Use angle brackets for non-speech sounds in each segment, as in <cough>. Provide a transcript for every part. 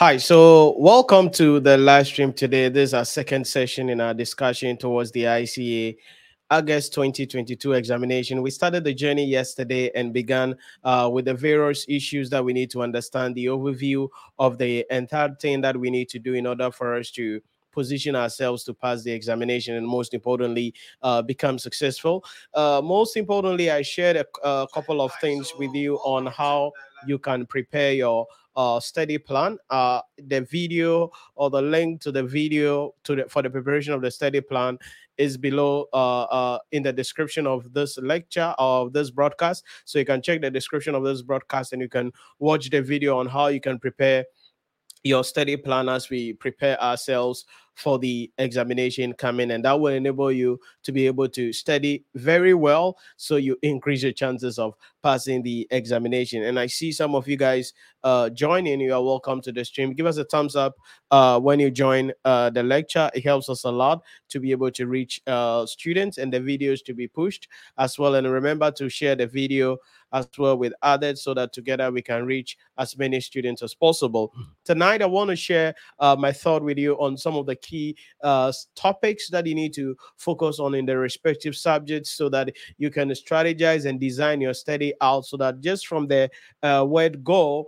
Hi, so welcome to the live stream today. This is our second session in our discussion towards the ICA August 2022 examination. We started the journey yesterday and began uh, with the various issues that we need to understand, the overview of the entire thing that we need to do in order for us to position ourselves to pass the examination and most importantly uh, become successful uh, most importantly i shared a, a couple of things with you on how you can prepare your uh, study plan. Uh, the video or the link to the video to the, for the preparation of the study plan is below uh, uh, in the description of this lecture of this broadcast. So you can check the description of this broadcast and you can watch the video on how you can prepare your study plan as we prepare ourselves for the examination coming and that will enable you to be able to study very well so you increase your chances of passing the examination. And i see some of you guys uh joining. You are welcome to the stream. Give us a thumbs up uh when you join uh the lecture. It helps us a lot to be able to reach uh students and the videos to be pushed as well. And remember to share the video as well with others so that together we can reach as many students as possible. Tonight i want to share uh, my thought with you on some of the key uh, topics that you need to focus on in the respective subjects so that you can strategize and design your study out so that just from the uh, word go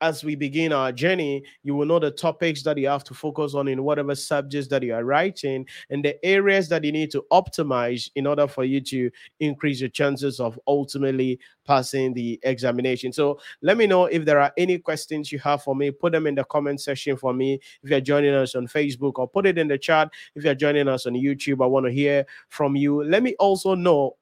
as we begin our journey, you will know the topics that you have to focus on in whatever subjects that you are writing and the areas that you need to optimize in order for you to increase your chances of ultimately passing the examination. So let me know if there are any questions you have for me. Put them in the comment section for me if you're joining us on Facebook or put it in the chat if you're joining us on YouTube. I want to hear from you. Let me also know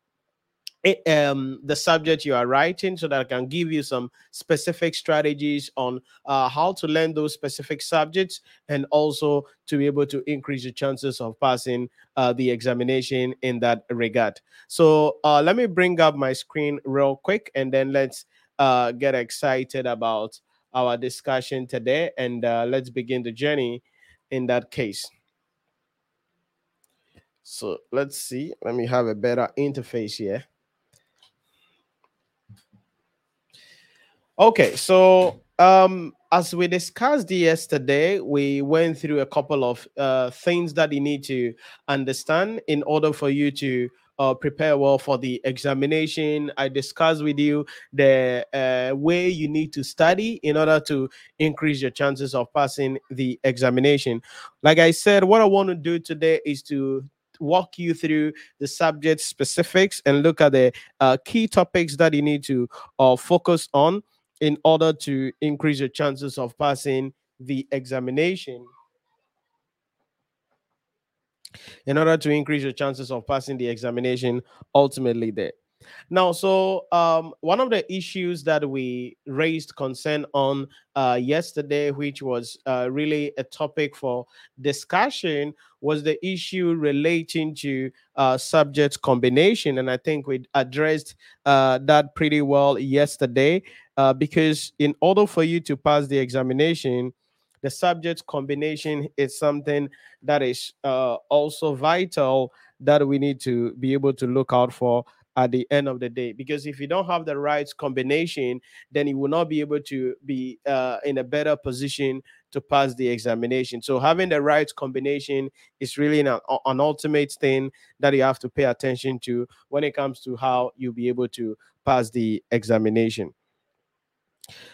um, the subject you are writing so that I can give you some specific strategies on uh, how to learn those specific subjects and also to be able to increase the chances of passing uh, the examination in that regard. So uh, let me bring up my screen real quick and then let's uh, get excited about our discussion today and uh, let's begin the journey in that case. So let's see. Let me have a better interface here. Okay, so um, as we discussed yesterday, we went through a couple of uh, things that you need to understand in order for you to uh, prepare well for the examination. I discussed with you the uh, way you need to study in order to increase your chances of passing the examination. Like I said, what I want to do today is to walk you through the subject specifics and look at the uh, key topics that you need to uh, focus on in order to increase your chances of passing the examination. In order to increase your chances of passing the examination, ultimately, there. Now, so um, one of the issues that we raised concern on uh, yesterday, which was uh, really a topic for discussion, was the issue relating to uh, subject combination. And I think we addressed uh, that pretty well yesterday uh, because in order for you to pass the examination, the subject combination is something that is uh, also vital that we need to be able to look out for at the end of the day. Because if you don't have the right combination then you will not be able to be uh, in a better position to pass the examination. So having the right combination is really an, an ultimate thing that you have to pay attention to when it comes to how you'll be able to pass the examination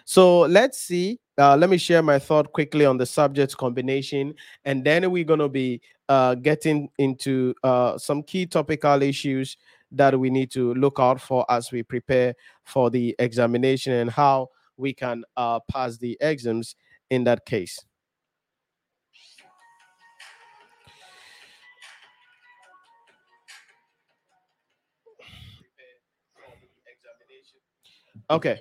so let's see. Uh, let me share my thought quickly on the subject combination, and then we're going to be uh, getting into uh, some key topical issues that we need to look out for as we prepare for the examination and how we can uh, pass the exams in that case. Okay.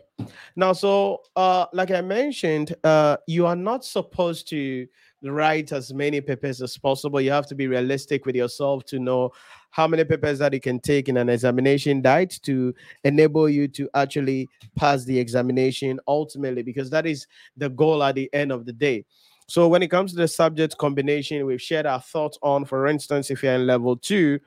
Now, so uh, like I mentioned, uh, you are not supposed to write as many papers as possible. You have to be realistic with yourself to know how many papers that you can take in an examination diet to enable you to actually pass the examination ultimately, because that is the goal at the end of the day. So when it comes to the subject combination, we've shared our thoughts on, for instance, if you're in level two,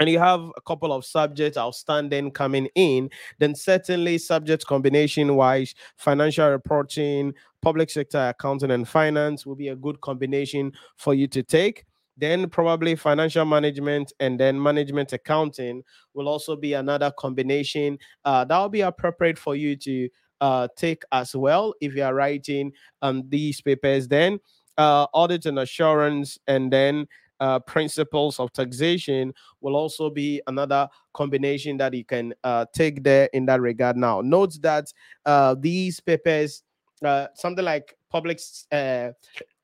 and you have a couple of subjects outstanding coming in, then certainly subject combination wise, financial reporting, public sector accounting, and finance will be a good combination for you to take. Then probably financial management and then management accounting will also be another combination uh, that will be appropriate for you to uh, take as well if you are writing um, these papers. Then uh, audit and assurance, and then uh, principles of taxation will also be another combination that you can uh, take there in that regard. Now, note that uh, these papers, uh, something like public uh,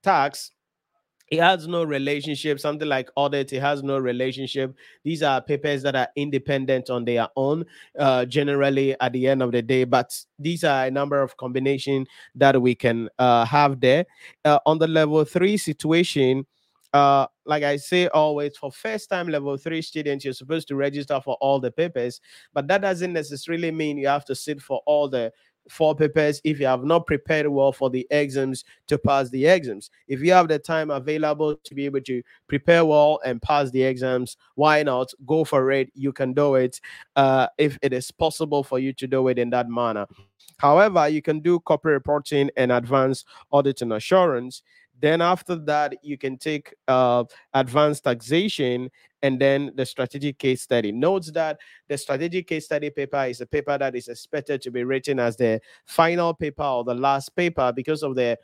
tax, it has no relationship. Something like audit, it has no relationship. These are papers that are independent on their own, uh, generally at the end of the day. But these are a number of combination that we can uh, have there. Uh, on the level three situation, uh like i say always for first time level three students you're supposed to register for all the papers but that doesn't necessarily mean you have to sit for all the four papers if you have not prepared well for the exams to pass the exams. If you have the time available to be able to prepare well and pass the exams why not? Go for it. You can do it uh, if it is possible for you to do it in that manner. However you can do corporate reporting and advanced audit and assurance then after that, you can take uh, advanced taxation and then the strategic case study. Notes that the strategic case study paper is a paper that is expected to be written as the final paper or the last paper because of the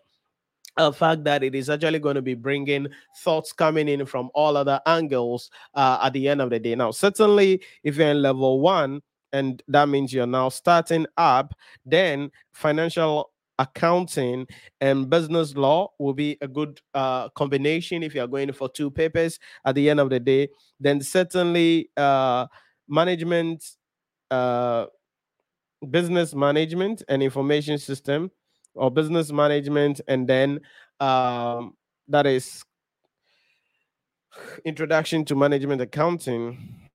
uh, fact that it is actually going to be bringing thoughts coming in from all other angles uh, at the end of the day. Now, certainly, if you're in level one, and that means you're now starting up, then financial accounting and business law will be a good uh, combination if you are going for two papers at the end of the day then certainly uh, management uh, business management and information system or business management and then um, that is introduction to management accounting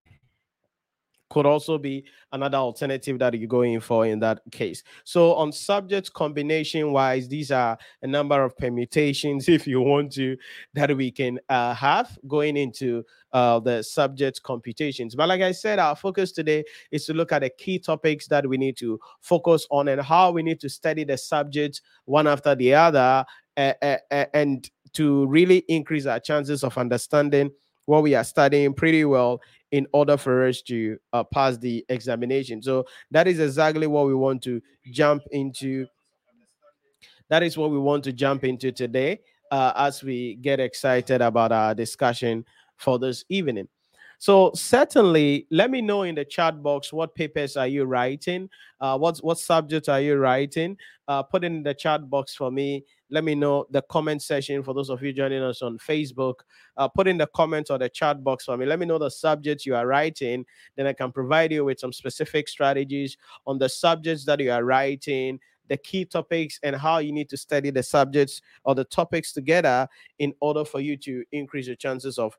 could also be another alternative that you're going for in that case. So, on subject combination wise, these are a number of permutations, <laughs> if you want to, that we can uh, have going into uh, the subject computations. But, like I said, our focus today is to look at the key topics that we need to focus on and how we need to study the subjects one after the other uh, and to really increase our chances of understanding what we are studying pretty well in order for us to uh, pass the examination. So that is exactly what we want to jump into. That is what we want to jump into today uh, as we get excited about our discussion for this evening. So certainly, let me know in the chat box what papers are you writing, uh, what what subjects are you writing. Uh, put in the chat box for me let me know the comment section for those of you joining us on Facebook. Uh, put in the comments or the chat box for me. Let me know the subjects you are writing. Then I can provide you with some specific strategies on the subjects that you are writing, the key topics, and how you need to study the subjects or the topics together in order for you to increase your chances of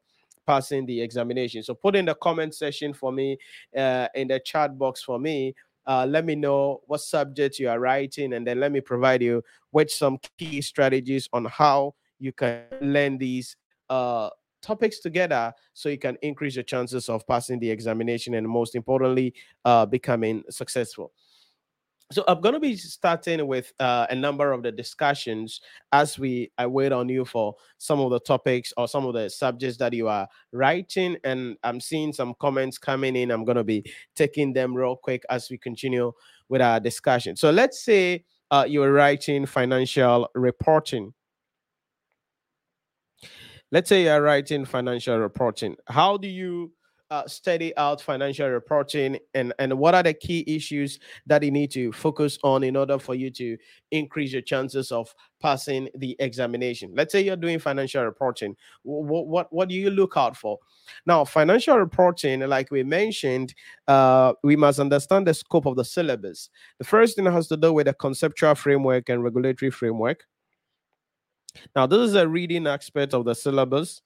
passing the examination. So put in the comment section for me, uh, in the chat box for me uh, let me know what subject you are writing, and then let me provide you with some key strategies on how you can learn these uh, topics together so you can increase your chances of passing the examination and, most importantly, uh, becoming successful. So I'm going to be starting with uh, a number of the discussions as we I wait on you for some of the topics or some of the subjects that you are writing, and I'm seeing some comments coming in. I'm going to be taking them real quick as we continue with our discussion. So let's say uh, you're writing financial reporting. Let's say you're writing financial reporting. How do you uh, study out financial reporting and and what are the key issues that you need to focus on in order for you to increase your chances of passing the examination? Let's say you're doing financial reporting. What what, what do you look out for? Now financial reporting like we mentioned uh, we must understand the scope of the syllabus. The first thing has to do with the conceptual framework and regulatory framework. Now this is a reading aspect of the syllabus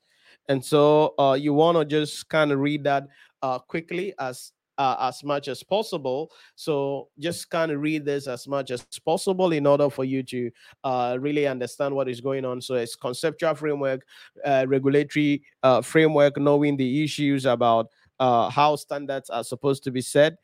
and so uh, you want to just kind of read that uh, quickly as uh, as much as possible. So just kind of read this as much as possible in order for you to uh, really understand what is going on. So it's conceptual framework, uh, regulatory uh, framework, knowing the issues about uh, how standards are supposed to be set.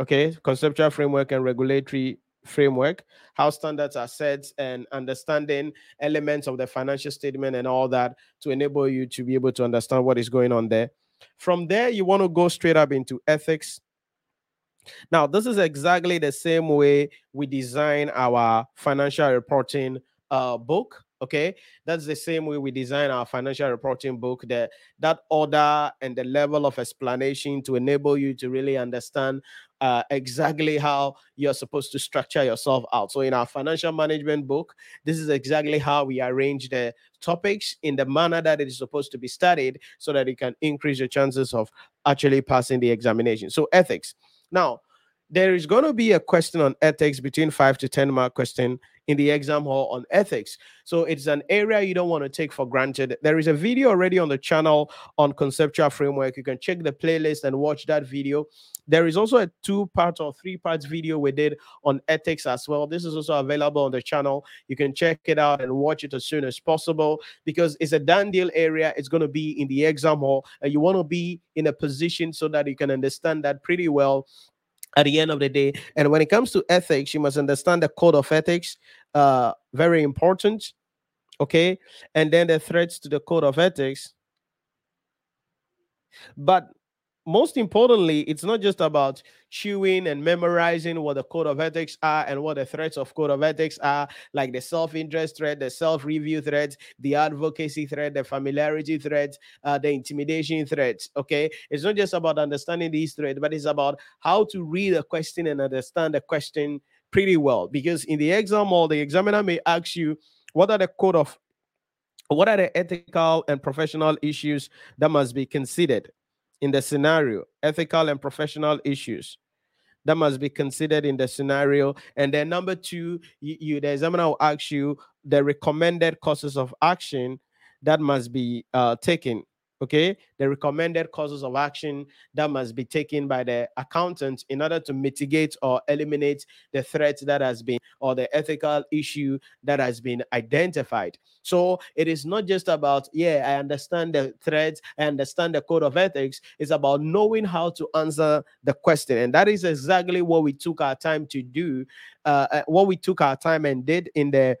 Okay, conceptual framework and regulatory framework, how standards are set, and understanding elements of the financial statement and all that to enable you to be able to understand what is going on there. From there, you want to go straight up into ethics. Now, this is exactly the same way we design our financial reporting uh, book okay that's the same way we design our financial reporting book that that order and the level of explanation to enable you to really understand uh, exactly how you're supposed to structure yourself out. So in our financial management book this is exactly how we arrange the topics in the manner that it is supposed to be studied so that it can increase your chances of actually passing the examination. So ethics. Now there is going to be a question on ethics between five to 10 mark question in the exam hall on ethics. So it's an area you don't want to take for granted. There is a video already on the channel on conceptual framework. You can check the playlist and watch that video. There is also a two part or three parts video we did on ethics as well. This is also available on the channel. You can check it out and watch it as soon as possible because it's a done deal area. It's going to be in the exam hall, and you want to be in a position so that you can understand that pretty well at the end of the day. And when it comes to ethics, you must understand the code of ethics. Uh, very important. Okay. And then the threats to the code of ethics. But most importantly, it's not just about chewing and memorizing what the code of ethics are and what the threats of code of ethics are, like the self-interest threat, the self-review threat, the advocacy threat, the familiarity threat, uh, the intimidation threat. Okay, it's not just about understanding these threats, but it's about how to read a question and understand the question pretty well. Because in the exam, or the examiner may ask you, what are the code of what are the ethical and professional issues that must be considered in the scenario, ethical and professional issues that must be considered in the scenario. And then number two, you, you the examiner will ask you the recommended courses of action that must be uh, taken okay? The recommended courses of action that must be taken by the accountant in order to mitigate or eliminate the threat that has been or the ethical issue that has been identified. So it is not just about yeah i understand the threats i understand the code of ethics. It's about knowing how to answer the question and that is exactly what we took our time to do uh, uh what we took our time and did in the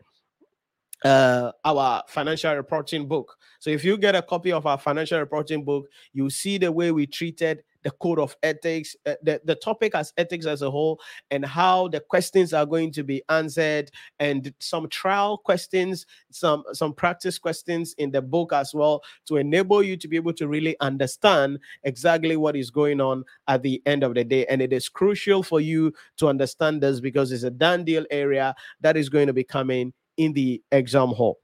uh, our financial reporting book. So if you get a copy of our financial reporting book, you see the way we treated the code of ethics, uh, the, the topic as ethics as a whole, and how the questions are going to be answered, and some trial questions, some some practice questions in the book as well, to enable you to be able to really understand exactly what is going on at the end of the day. And it is crucial for you to understand this because it's a done deal area that is going to be coming in the exam hall.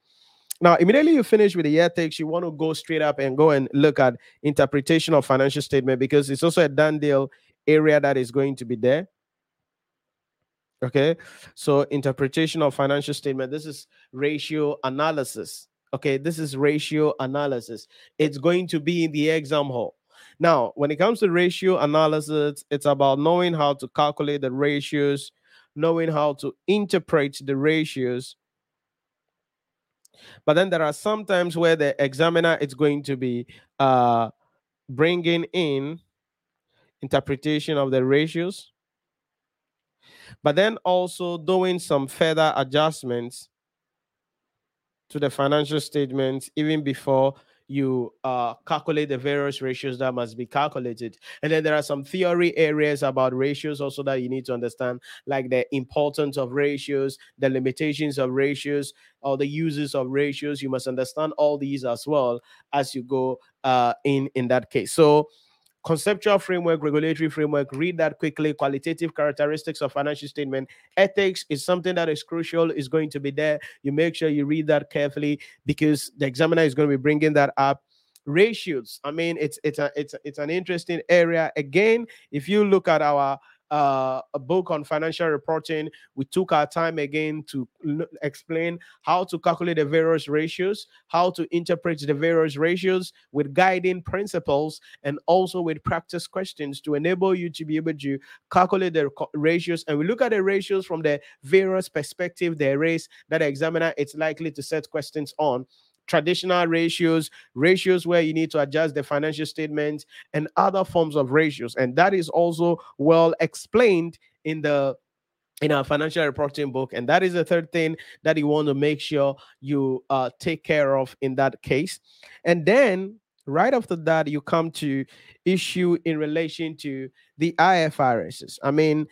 Now, immediately you finish with the ethics, you want to go straight up and go and look at interpretation of financial statement because it's also a done deal area that is going to be there. Okay, so interpretation of financial statement. This is ratio analysis. Okay, this is ratio analysis. It's going to be in the exam hall. Now, when it comes to ratio analysis, it's about knowing how to calculate the ratios, knowing how to interpret the ratios, but then there are some times where the examiner is going to be uh, bringing in interpretation of the ratios, but then also doing some further adjustments to the financial statements even before you uh, calculate the various ratios that must be calculated. And then there are some theory areas about ratios also that you need to understand, like the importance of ratios, the limitations of ratios, or the uses of ratios. You must understand all these as well as you go uh, in in that case. So conceptual framework, regulatory framework, read that quickly. Qualitative characteristics of financial statement. Ethics is something that is crucial, is going to be there. You make sure you read that carefully because the examiner is going to be bringing that up. Ratios. I mean, it's it's a it's it's an interesting area. Again, if you look at our uh, a book on financial reporting. We took our time again to l- explain how to calculate the various ratios, how to interpret the various ratios with guiding principles, and also with practice questions to enable you to be able to calculate the ratios. And we look at the ratios from the various perspective there is that the examiner is likely to set questions on traditional ratios, ratios where you need to adjust the financial statements, and other forms of ratios. And that is also well explained in the in our financial reporting book. And that is the third thing that you want to make sure you uh, take care of in that case. And then right after that you come to issue in relation to the ifrss i mean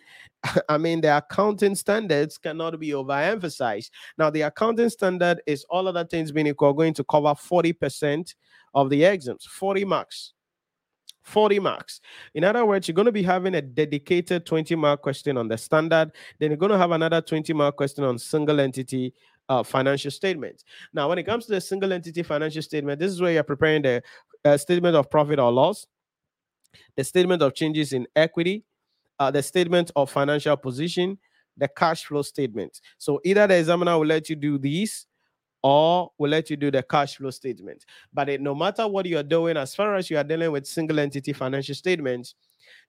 <laughs> i mean the accounting standards cannot be overemphasized now the accounting standard is all other things being equal going to cover 40% of the exams 40 marks 40 marks. In other words, you're going to be having a dedicated 20 mark question on the standard. Then you're going to have another 20 mark question on single entity uh, financial statements. Now, when it comes to the single entity financial statement, this is where you're preparing the uh, statement of profit or loss, the statement of changes in equity, uh, the statement of financial position, the cash flow statement. So either the examiner will let you do these or will let you do the cash flow statement. But it, no matter what you're doing, as far as you are dealing with single entity financial statements,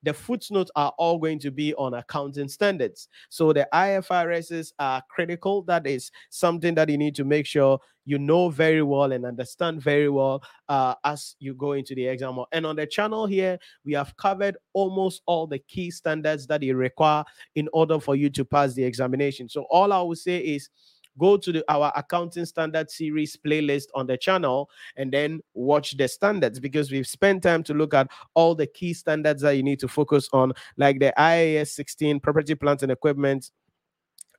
the footnotes are all going to be on accounting standards. So the IFRSs are critical. That is something that you need to make sure you know very well and understand very well uh, as you go into the exam. And on the channel here, we have covered almost all the key standards that you require in order for you to pass the examination. So all I will say is go to the, our accounting standard series playlist on the channel and then watch the standards because we've spent time to look at all the key standards that you need to focus on, like the IAS 16 property, plant, and equipment.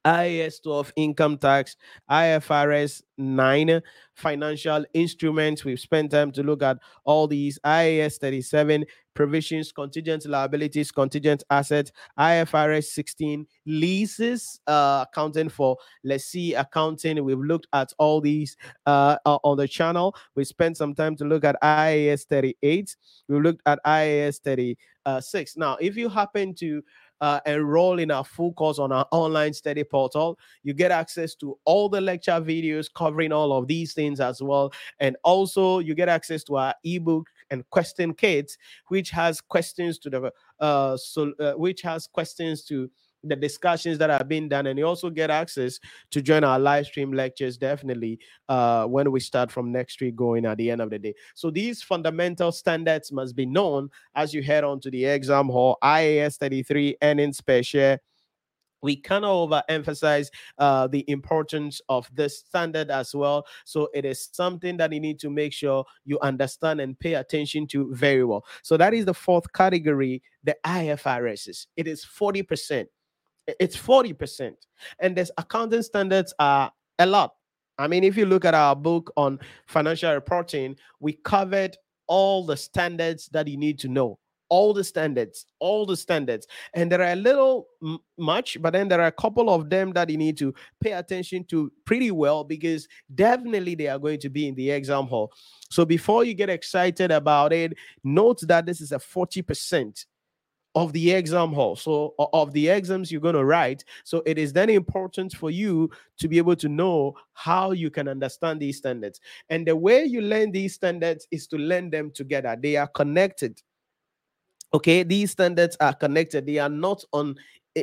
IAS 12 income tax, IFRS 9 financial instruments. We've spent time to look at all these IAS 37 provisions, contingent liabilities, contingent assets, IFRS 16 leases, uh, accounting for let's see accounting. We've looked at all these uh, on the channel. We spent some time to look at IAS 38. We looked at IAS 36. Now, if you happen to uh, enroll in our full course on our online study portal. You get access to all the lecture videos covering all of these things as well. And also, you get access to our ebook and question kits, which has questions to the uh, so uh, which has questions to the discussions that are being done and you also get access to join our live stream lectures definitely uh, when we start from next week going at the end of the day so these fundamental standards must be known as you head on to the exam hall ias 33 earnings per share we cannot overemphasize uh, the importance of this standard as well. So it is something that you need to make sure you understand and pay attention to very well. So that is the fourth category, the IFRSs. It is 40% it's 40%. And this accounting standards are a lot. I mean, if you look at our book on financial reporting, we covered all the standards that you need to know. All the standards, all the standards. And there are a little m- much, but then there are a couple of them that you need to pay attention to pretty well because definitely they are going to be in the exam hall. So before you get excited about it, note that this is a 40% of the exam hall. So of the exams you're going to write. So it is then important for you to be able to know how you can understand these standards. And the way you learn these standards is to learn them together. They are connected. Okay? These standards are connected. They are not on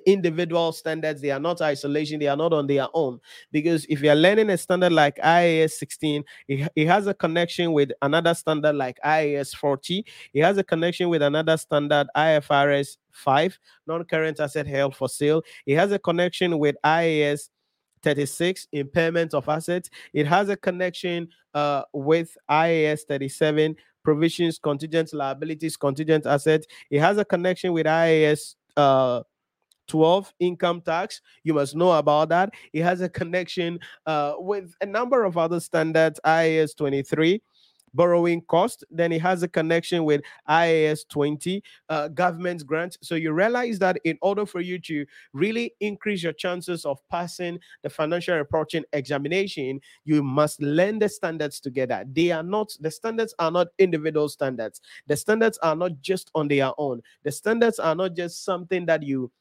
individual standards. They are not isolation. They are not on their own. Because if you're learning a standard like IAS 16, it, it has a connection with another standard like IAS 40. It has a connection with another standard IFRS 5, non-current asset held for sale. It has a connection with IAS 36 impairment of assets it has a connection uh, with ias 37 provisions contingent liabilities contingent assets it has a connection with ias uh, 12 income tax you must know about that. It has a connection uh, with a number of other standards ias 23 borrowing cost. Then it has a connection with ias 20 uh, government grant. So you realize that in order for you to really increase your chances of passing the financial reporting examination you must learn the standards together. They are not the standards are not individual standards. The standards are not just on their own. The standards are not just something that you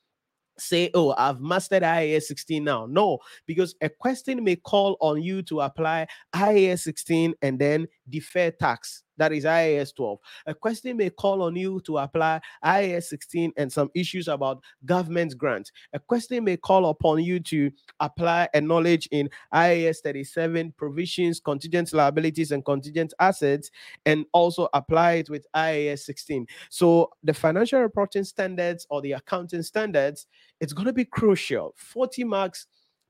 say, Oh, I've mastered IAS 16 now. No, because a question may call on you to apply IAS 16 and then defer tax. That is IAS 12. A question may call on you to apply IAS 16 and some issues about government grants. A question may call upon you to apply a knowledge in IAS 37 provisions, contingent liabilities, and contingent assets, and also apply it with IAS 16. So the financial reporting standards or the accounting standards, it's going to be crucial. 40 marks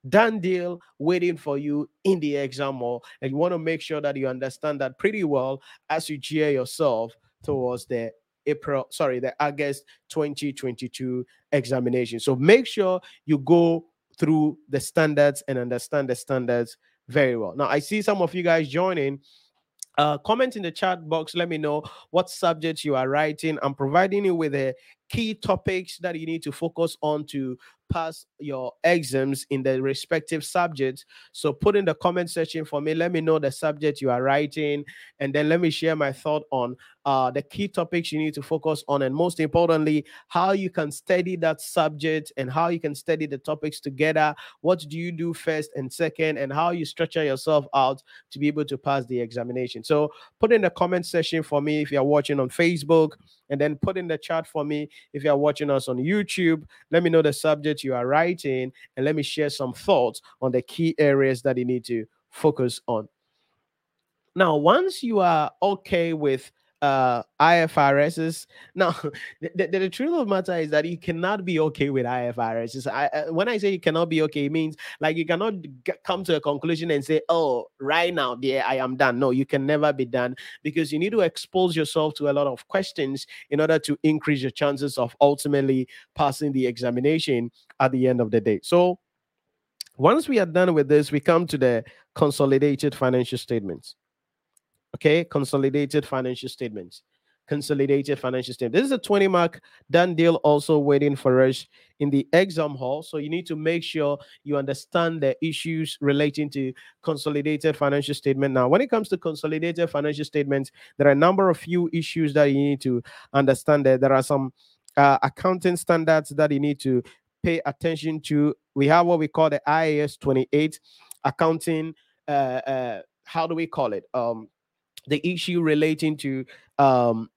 done deal waiting for you in the exam hall. And you want to make sure that you understand that pretty well as you gear yourself towards the April, sorry, the August 2022 examination. So make sure you go through the standards and understand the standards very well. Now, I see some of you guys joining. Uh, comment in the chat box. Let me know what subjects you are writing. I'm providing you with the key topics that you need to focus on to pass your exams in the respective subjects. So put in the comment section for me. Let me know the subject you are writing, and then let me share my thought on uh, the key topics you need to focus on, and most importantly, how you can study that subject and how you can study the topics together. What do you do first and second, and how you structure yourself out to be able to pass the examination. So put in the comment section for me if you're watching on Facebook, and then put in the chat for me if you're watching us on YouTube. Let me know the subject you are writing, and let me share some thoughts on the key areas that you need to focus on. Now, once you are okay with uh IFRSs. Now, <laughs> the, the, the, truth of the matter is that you cannot be okay with IFRSs. I, uh, when I say you cannot be okay, it means like you cannot get, come to a conclusion and say, "Oh, right now, yeah, I am done." No, you can never be done because you need to expose yourself to a lot of questions in order to increase your chances of ultimately passing the examination at the end of the day. So, once we are done with this, we come to the consolidated financial statements. Okay, consolidated financial statements. Consolidated financial statement. This is a 20 mark done deal also waiting for us in the exam hall. So you need to make sure you understand the issues relating to consolidated financial statement. Now, when it comes to consolidated financial statements, there are a number of few issues that you need to understand. That there are some uh, accounting standards that you need to pay attention to. We have what we call the IAS 28 accounting. Uh, uh, how do we call it? Um, the issue relating to um,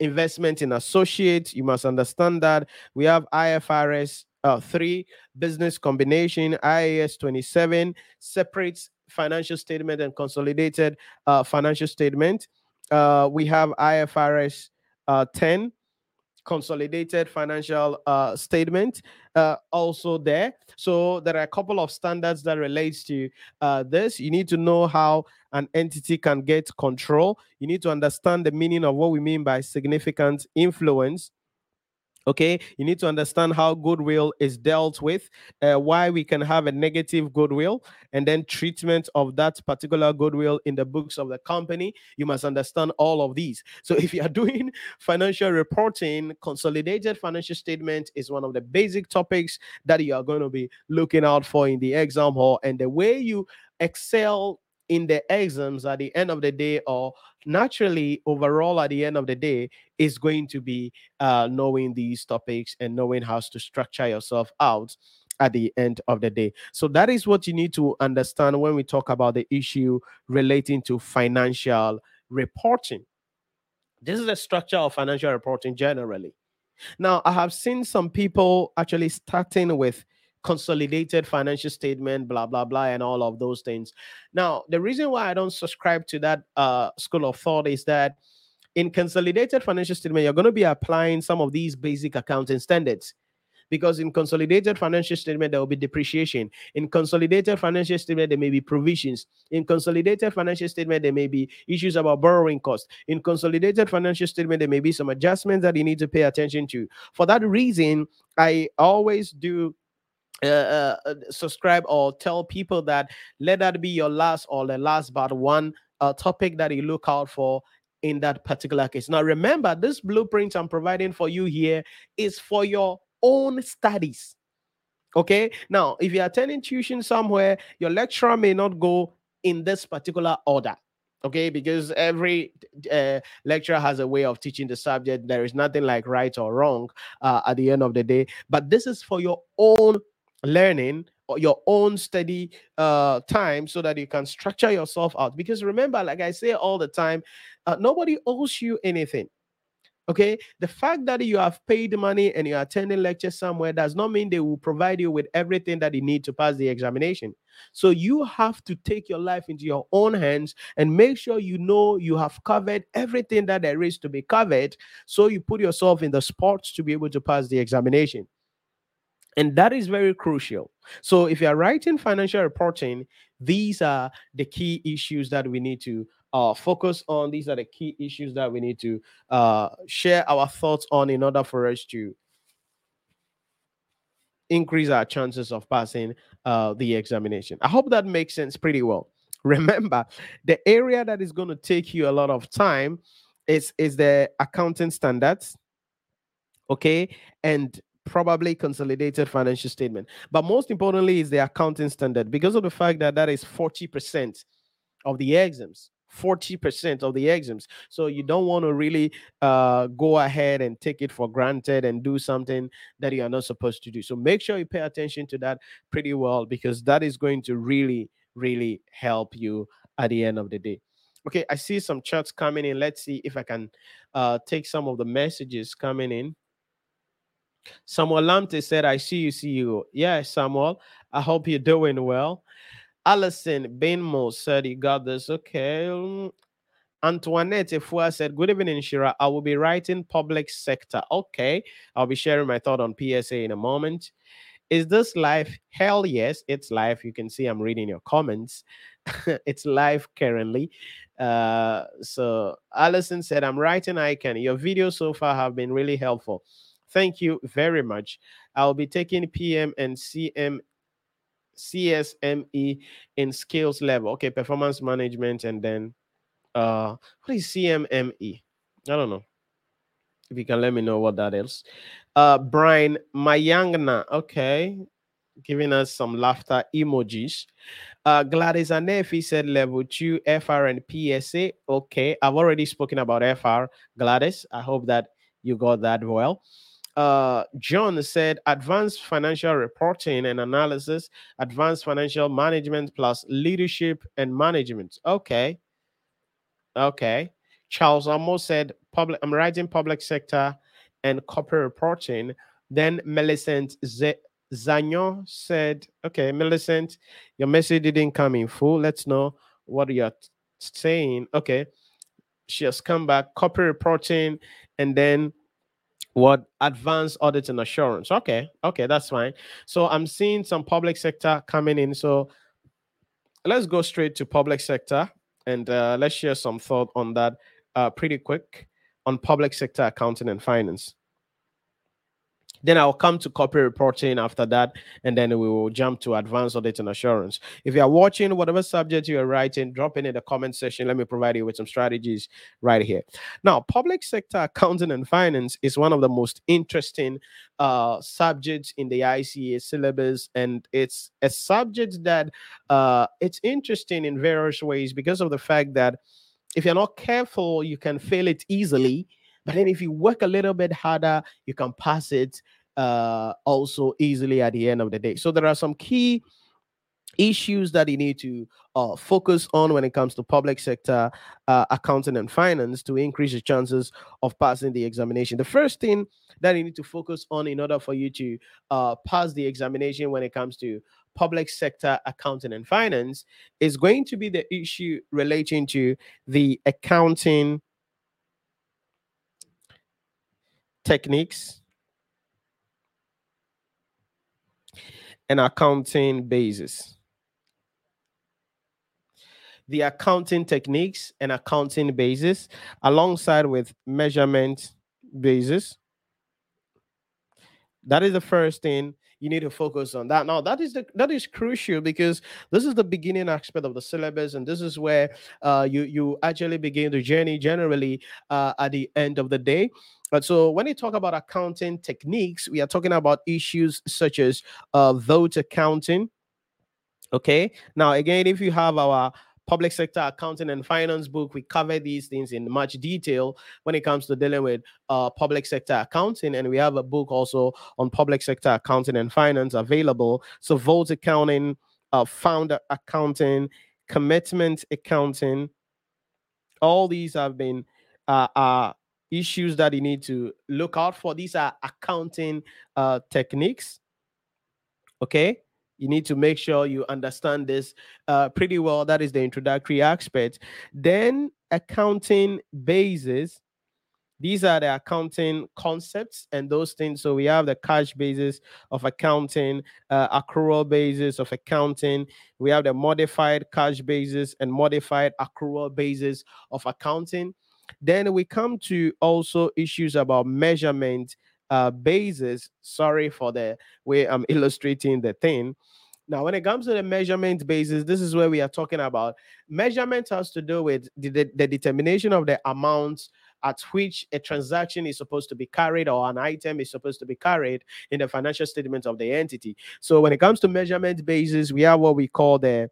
investment in associates. You must understand that we have IFRS uh, 3, business combination, IAS 27, separates financial statement and consolidated uh, financial statement. Uh, we have IFRS uh, 10, consolidated financial uh, statement uh, also there. So there are a couple of standards that relates to uh, this. You need to know how an entity can get control. You need to understand the meaning of what we mean by significant influence okay? You need to understand how goodwill is dealt with uh, why we can have a negative goodwill and then treatment of that particular goodwill in the books of the company. You must understand all of these. So if you are <laughs> doing financial reporting consolidated financial statement is one of the basic topics that you are going to be looking out for in the exam hall. And the way you excel in the exams at the end of the day or naturally overall at the end of the day is going to be uh, knowing these topics and knowing how to structure yourself out at the end of the day. So that is what you need to understand when we talk about the issue relating to financial reporting. This is the structure of financial reporting generally. Now, I have seen some people actually starting with consolidated financial statement, blah, blah, blah, and all of those things. Now, the reason why I don't subscribe to that uh, school of thought is that in consolidated financial statement, you're going to be applying some of these basic accounting standards. Because in consolidated financial statement there will be depreciation. In consolidated financial statement there may be provisions. In consolidated financial statement there may be issues about borrowing costs. In consolidated financial statement there may be some adjustments that you need to pay attention to. For that reason i always do uh, uh, uh, subscribe or tell people that let that be your last or the last but one uh, topic that you look out for in that particular case. Now, remember, this blueprint I'm providing for you here is for your own studies. Okay. Now, if you're attending tuition somewhere, your lecturer may not go in this particular order okay because every uh, lecturer has a way of teaching the subject there is nothing like right or wrong uh, at the end of the day but this is for your own learning or your own study uh, time so that you can structure yourself out. Because remember, like I say all the time, uh, nobody owes you anything. Okay, the fact that you have paid money and you're attending lectures somewhere does not mean they will provide you with everything that you need to pass the examination. So you have to take your life into your own hands and make sure you know you have covered everything that there is to be covered. So you put yourself in the spots to be able to pass the examination. And that is very crucial. So if you are writing financial reporting, these are the key issues that we need to uh, focus on. These are the key issues that we need to uh, share our thoughts on in order for us to increase our chances of passing uh, the examination. I hope that makes sense pretty well. <laughs> Remember, the area that is going to take you a lot of time is is the accounting standards, okay, and probably consolidated financial statement. But most importantly, is the accounting standard because of the fact that that is forty percent of the exams. 40% of the exams. So you don't want to really uh, go ahead and take it for granted and do something that you are not supposed to do. So make sure you pay attention to that pretty well because that is going to really, really help you at the end of the day. Okay, I see some chats coming in. Let's see if I can uh, take some of the messages coming in. Samuel Lamte said, I see you, see you. Yeah, Samuel, I hope you're doing well. Allison Benmo said, You got this. Okay. Um, Antoinette Efua said, Good evening, Shira. I will be writing public sector. Okay. I'll be sharing my thought on PSA in a moment. Is this live? Hell yes, it's live. You can see I'm reading your comments. <laughs> it's live currently. Uh, so Allison said, I'm writing icon. Your videos so far have been really helpful. Thank you very much. I'll be taking PM and CM CSME in skills level. Okay, performance management, and then uh what is CMME? I don't know. If you can let me know what that is. Uh Brian Mayangna, okay, giving us some laughter emojis. Uh Gladys Anefi said level two FR and PSA. Okay, I've already spoken about FR, Gladys. I hope that you got that well uh, John said advanced financial reporting and analysis, advanced financial management plus leadership and management. Okay. Okay. Charles almost said public I'm writing public sector and corporate reporting. Then Millicent Z- Zagnon said, okay, Millicent, your message didn't come in full. Let's know what you're saying. Okay. She has come back, corporate reporting, and then what? Advanced audit and assurance. Okay okay that's fine. So i'm seeing some public sector coming in. So let's go straight to public sector and uh, let's share some thought on that uh, pretty quick on public sector accounting and finance then I'll come to corporate reporting after that, and then we will jump to advanced audit and assurance. If you are watching, whatever subject you are writing, drop in in the comment section. Let me provide you with some strategies right here. Now, public sector accounting and finance is one of the most interesting uh, subjects in the ICA syllabus, and it's a subject that uh, it's interesting in various ways because of the fact that if you're not careful, you can fail it easily but then if you work a little bit harder, you can pass it uh, also easily at the end of the day. So there are some key issues that you need to uh, focus on when it comes to public sector uh, accounting and finance to increase your chances of passing the examination. The first thing that you need to focus on in order for you to uh, pass the examination when it comes to public sector accounting and finance is going to be the issue relating to the accounting techniques and accounting basis. The accounting techniques and accounting basis, alongside with measurement basis. That is the first thing you need to focus on that. Now that is the that is crucial because this is the beginning aspect of the syllabus and this is where uh, you you actually begin the journey generally uh, at the end of the day. And so when we talk about accounting techniques we are talking about issues such as uh, vote accounting. Okay? Now again if you have our public sector accounting and finance book, we cover these things in much detail when it comes to dealing with uh, public sector accounting. And we have a book also on public sector accounting and finance available. So, vote accounting, uh, fund accounting, commitment accounting, all these have been uh, uh, issues that you need to look out for. These are accounting uh, techniques. Okay you need to make sure you understand this uh, pretty well. That is the introductory aspect. Then accounting basis. These are the accounting concepts and those things. So we have the cash basis of accounting, uh, accrual basis of accounting. We have the modified cash basis and modified accrual basis of accounting. Then we come to also issues about measurement uh, basis. Sorry for the way I'm <laughs> illustrating the thing. Now, when it comes to the measurement basis, this is where we are talking about. Measurement has to do with the, the, the determination of the amount at which a transaction is supposed to be carried or an item is supposed to be carried in the financial statement of the entity. So when it comes to measurement basis, we have what we call the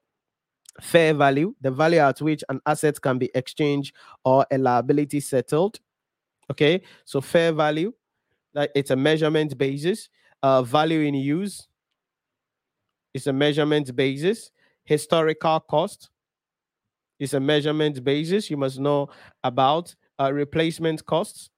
fair value, the value at which an asset can be exchanged or a liability settled. Okay, so fair value, that it's a measurement basis. Uh, value in use is a measurement basis. Historical cost is a measurement basis. You must know about uh, replacement costs.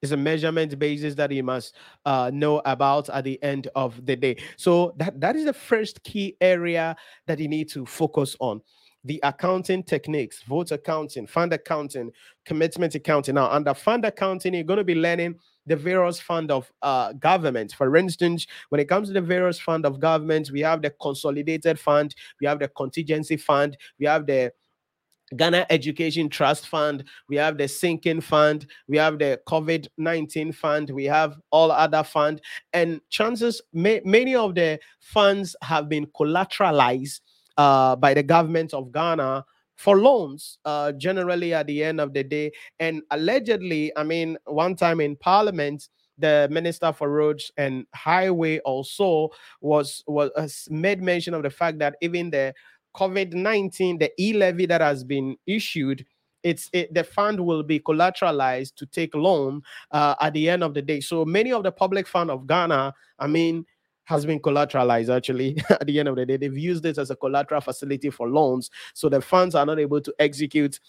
Is a measurement basis that you must uh, know about at the end of the day. So that, that is the first key area that you need to focus on the accounting techniques, vote accounting, fund accounting, commitment accounting. Now, under fund accounting, you're going to be learning the various fund of uh, government. For instance, when it comes to the various fund of government, we have the consolidated fund, we have the contingency fund, we have the Ghana Education Trust Fund, we have the Sinking Fund, we have the COVID 19 Fund, we have all other fund, and chances may, many of the funds have been collateralized uh, by the government of Ghana for loans, uh, generally at the end of the day. And allegedly, I mean, one time in Parliament, the Minister for Roads and Highway also was was made mention of the fact that even the COVID nineteen, the e levy that has been issued, it's it, the fund will be collateralized to take loan uh, at the end of the day. So many of the public fund of Ghana, I mean, has been collateralized actually <laughs> at the end of the day they've used it as a collateral facility for loans so the funds are not able to execute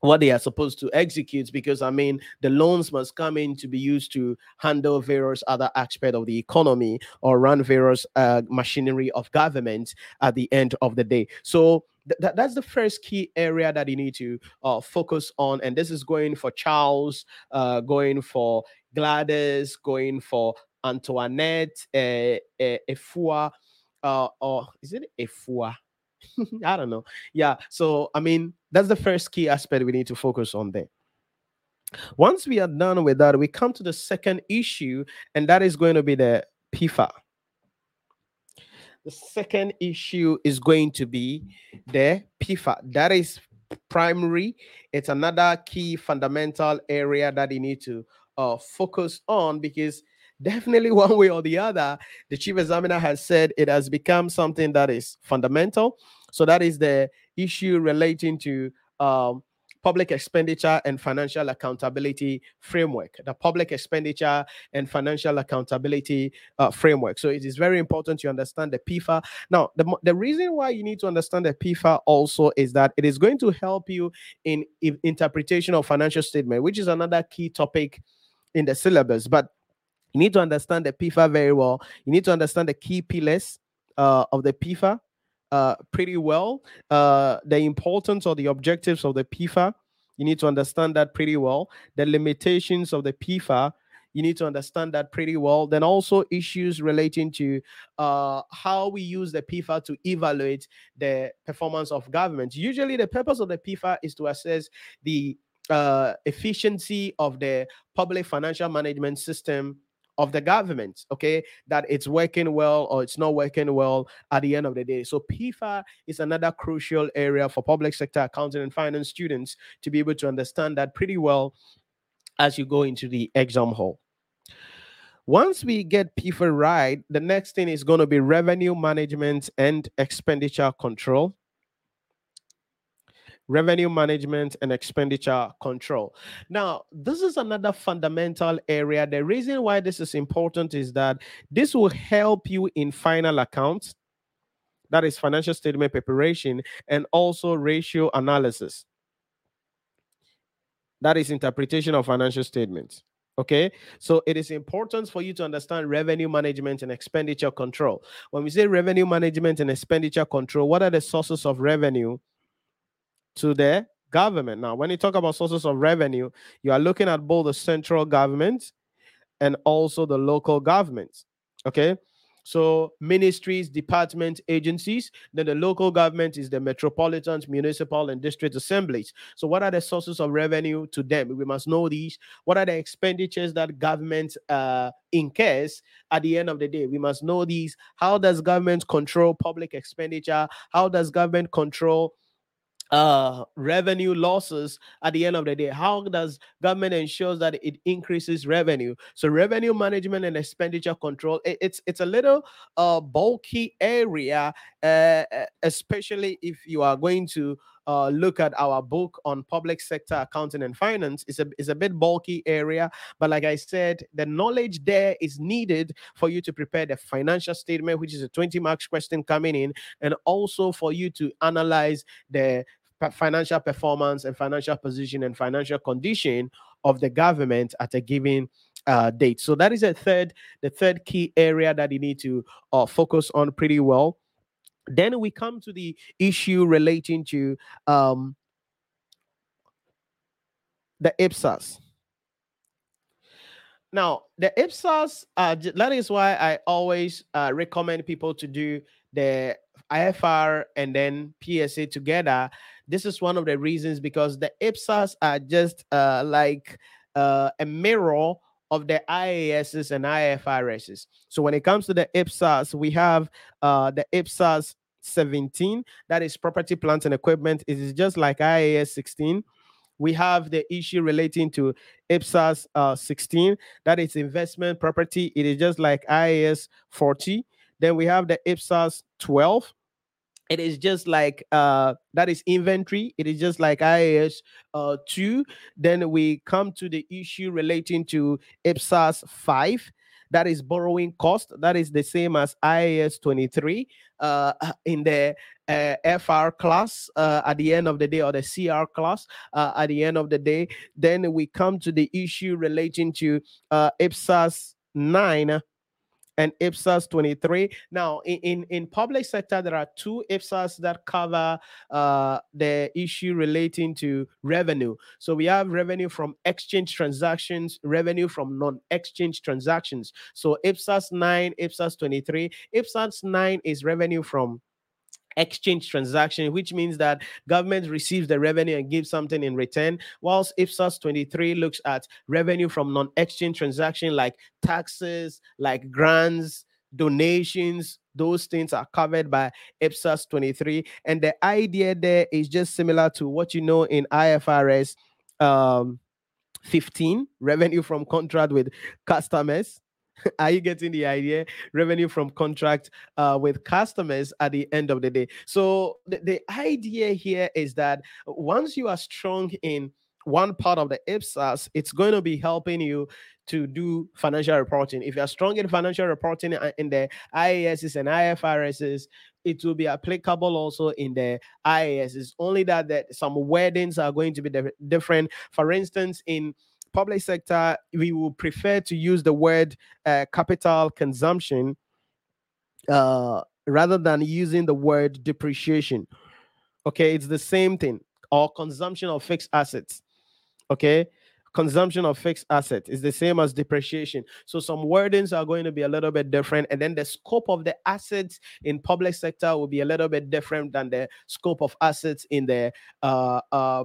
what they are supposed to execute because I mean the loans must come in to be used to handle various other aspects of the economy or run various uh, machinery of government at the end of the day. So th- that's the first key area that you need to uh, focus on, and this is going for Charles, uh, going for Gladys, going for Antoinette, uh, uh, Efua, uh, or is it Efua? <laughs> I don't know. Yeah. So, I mean, that's the first key aspect we need to focus on there. Once we are done with that, we come to the second issue, and that is going to be the PEFA. The second issue is going to be the PEFA. That is primary. It's another key fundamental area that you need to uh, focus on because definitely <laughs> one way or the other, the chief examiner has said it has become something that is fundamental. So that is the issue relating to um, public expenditure and financial accountability framework, the public expenditure and financial accountability uh, framework. So it is very important to understand the PEFA. Now, the, the reason why you need to understand the PEFA also is that it is going to help you in, in interpretation of financial statement, which is another key topic in the syllabus. But you need to understand the PEFA very well. You need to understand the key pillars uh, of the PEFA uh, pretty well. Uh, the importance or the objectives of the PEFA, you need to understand that pretty well. The limitations of the PEFA, you need to understand that pretty well. Then also issues relating to uh, how we use the PEFA to evaluate the performance of government. Usually, the purpose of the PEFA is to assess the uh, efficiency of the public financial management system of the government, okay, that it's working well or it's not working well at the end of the day. So PEFA is another crucial area for public sector accounting and finance students to be able to understand that pretty well as you go into the exam hall. Once we get PEFA right, the next thing is going to be revenue management and expenditure control. Revenue management and expenditure control. Now, this is another fundamental area. The reason why this is important is that this will help you in final accounts, that is financial statement preparation, and also ratio analysis. That is interpretation of financial statements. Okay, so it is important for you to understand revenue management and expenditure control. When we say revenue management and expenditure control, what are the sources of revenue to the government? Now, when you talk about sources of revenue, you are looking at both the central government and also the local governments. Okay, so ministries, departments, agencies. Then the local government is the metropolitans, municipal, and district assemblies. So what are the sources of revenue to them? We must know these. What are the expenditures that government uh, incurs at the end of the day? We must know these. How does government control public expenditure? How does government control uh revenue losses at the end of the day? How does government ensures that it increases revenue? So revenue management and expenditure control it, it's it's a little uh bulky area uh, especially if you are going to uh, look at our book on public sector accounting and finance is a, is a bit bulky area but like i said the knowledge there is needed for you to prepare the financial statement which is a 20 marks question coming in and also for you to analyze the financial performance and financial position and financial condition of the government at a given uh, date. So that is a third the third key area that you need to uh, focus on pretty well then we come to the issue relating to um, the IPSAS. Now, the IPSAS, uh, that is why I always uh, recommend people to do the IFR and then PSA together. This is one of the reasons because the IPSAS are just uh, like uh, a mirror of the IASs and IFRSs. So when it comes to the IPSAS, we have uh, the IPSAS 17, that is property, plant, and equipment. It is just like IAS 16. We have the issue relating to IPSAS uh, 16, that is investment property. It is just like IAS 40. Then we have the IPSAS 12, it is just like uh that is inventory it is just like ias uh 2 then we come to the issue relating to ipsas 5 that is borrowing cost that is the same as ias 23 uh <laughs> in the uh, fr class uh, at the end of the day or the cr class uh, at the end of the day. Then we come to the issue relating to uh ipsas 9 and IPSAS 23. Now, in, in, in, public sector, there are two IPSAS that cover uh, the issue relating to revenue. So we have revenue from exchange transactions, revenue from non-exchange transactions. So IPSAS 9, IPSAS 23. IPSAS 9 is revenue from exchange transaction, which means that government receives the revenue and gives something in return, whilst IPSAS 23 looks at revenue from non-exchange transaction like taxes, like grants, donations, those things are covered by IPSAS 23. And the idea there is just similar to what you know in IFRS um, 15, revenue from contract with customers. <laughs> Are you getting the idea? Revenue from contract uh, with customers at the end of the day. So the, the idea here is that once you are strong in one part of the IPSAS, it's going to be helping you to do financial reporting. If you're strong in financial reporting uh, in the IASs and IFRSs, it will be applicable also in the IAS. It's only that, that some wordings are going to be different. For instance, in public sector, we will prefer to use the word uh, capital consumption uh, rather than using the word depreciation. Okay, it's the same thing, or consumption of fixed assets. Okay, consumption of fixed assets is the same as depreciation. So some wordings are going to be a little bit different, and then the scope of the assets in public sector will be a little bit different than the scope of assets in the uh, uh,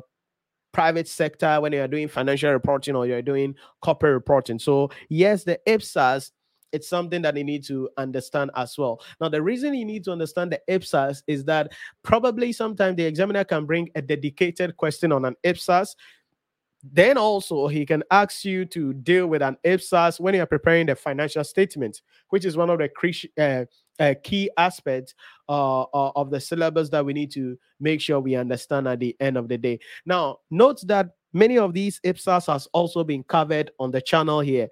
private sector when you're doing financial reporting or you're doing corporate reporting. So, yes, the IPSAS it's something that you need to understand as well. Now, the reason you need to understand the IPSAS is that probably sometimes the examiner can bring a dedicated question on an IPSAS then also he can ask you to deal with an IPSAS when you're preparing the financial statement, which is one of the uh, uh, key aspects uh, uh, of the syllabus that we need to make sure we understand at the end of the day. Now, note that many of these IPSAS has also been covered on the channel here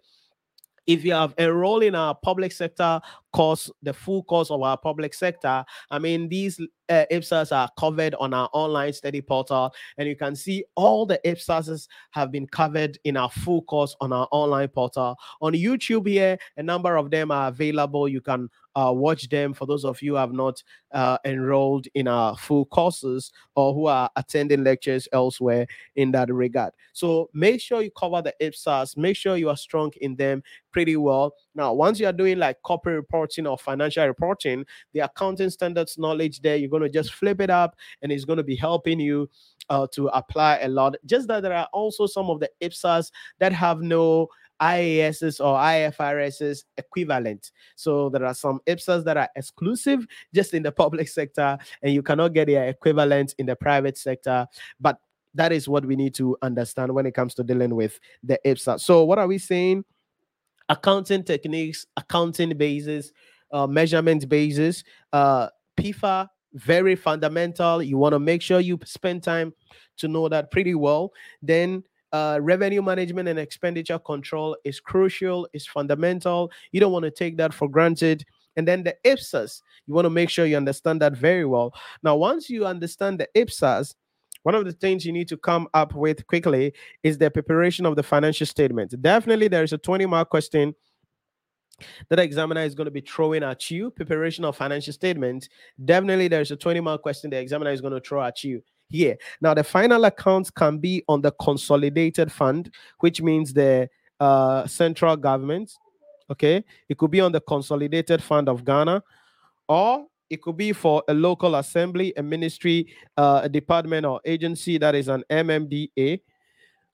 if you have enrolled in our public sector course, the full course of our public sector, I mean, these uh, IPSAS are covered on our online study portal, and you can see all the IPSAS have been covered in our full course on our online portal. On YouTube here, a number of them are available. You can uh, watch them for those of you who have not uh, enrolled in our full courses or who are attending lectures elsewhere in that regard. So make sure you cover the IPSAS, make sure you are strong in them pretty well. Now, once you are doing like corporate reporting or financial reporting, the accounting standards knowledge there, you're going to just flip it up and it's going to be helping you uh, to apply a lot. Just that there are also some of the IPSAS that have no IASs or IFRSs equivalent. So there are some IPSAs that are exclusive just in the <laughs> public sector, and you cannot get their equivalent in the private sector. But that is what we need to understand when it comes to dealing with the IPSA. So what are we saying? Accounting techniques, accounting basis, uh, measurement basis, uh, PEFA, very fundamental. You want to make sure you spend time to know that pretty well. Then uh, revenue management and expenditure control is crucial, is fundamental. You don't want to take that for granted. And then the IPSAS, you want to make sure you understand that very well. Now, once you understand the IPSAS, one of the things you need to come up with quickly is the preparation of the financial statement. Definitely, there is a 20 mark question that examiner is going to be throwing at you. Preparation of financial statement. Definitely, there's a 20 mark question the examiner is going to throw at you here. Now, the final accounts can be on the consolidated fund, which means the uh, central government. Okay, it could be on the consolidated fund of Ghana, or it could be for a local assembly, a ministry, uh, a department, or agency that is an MMDA.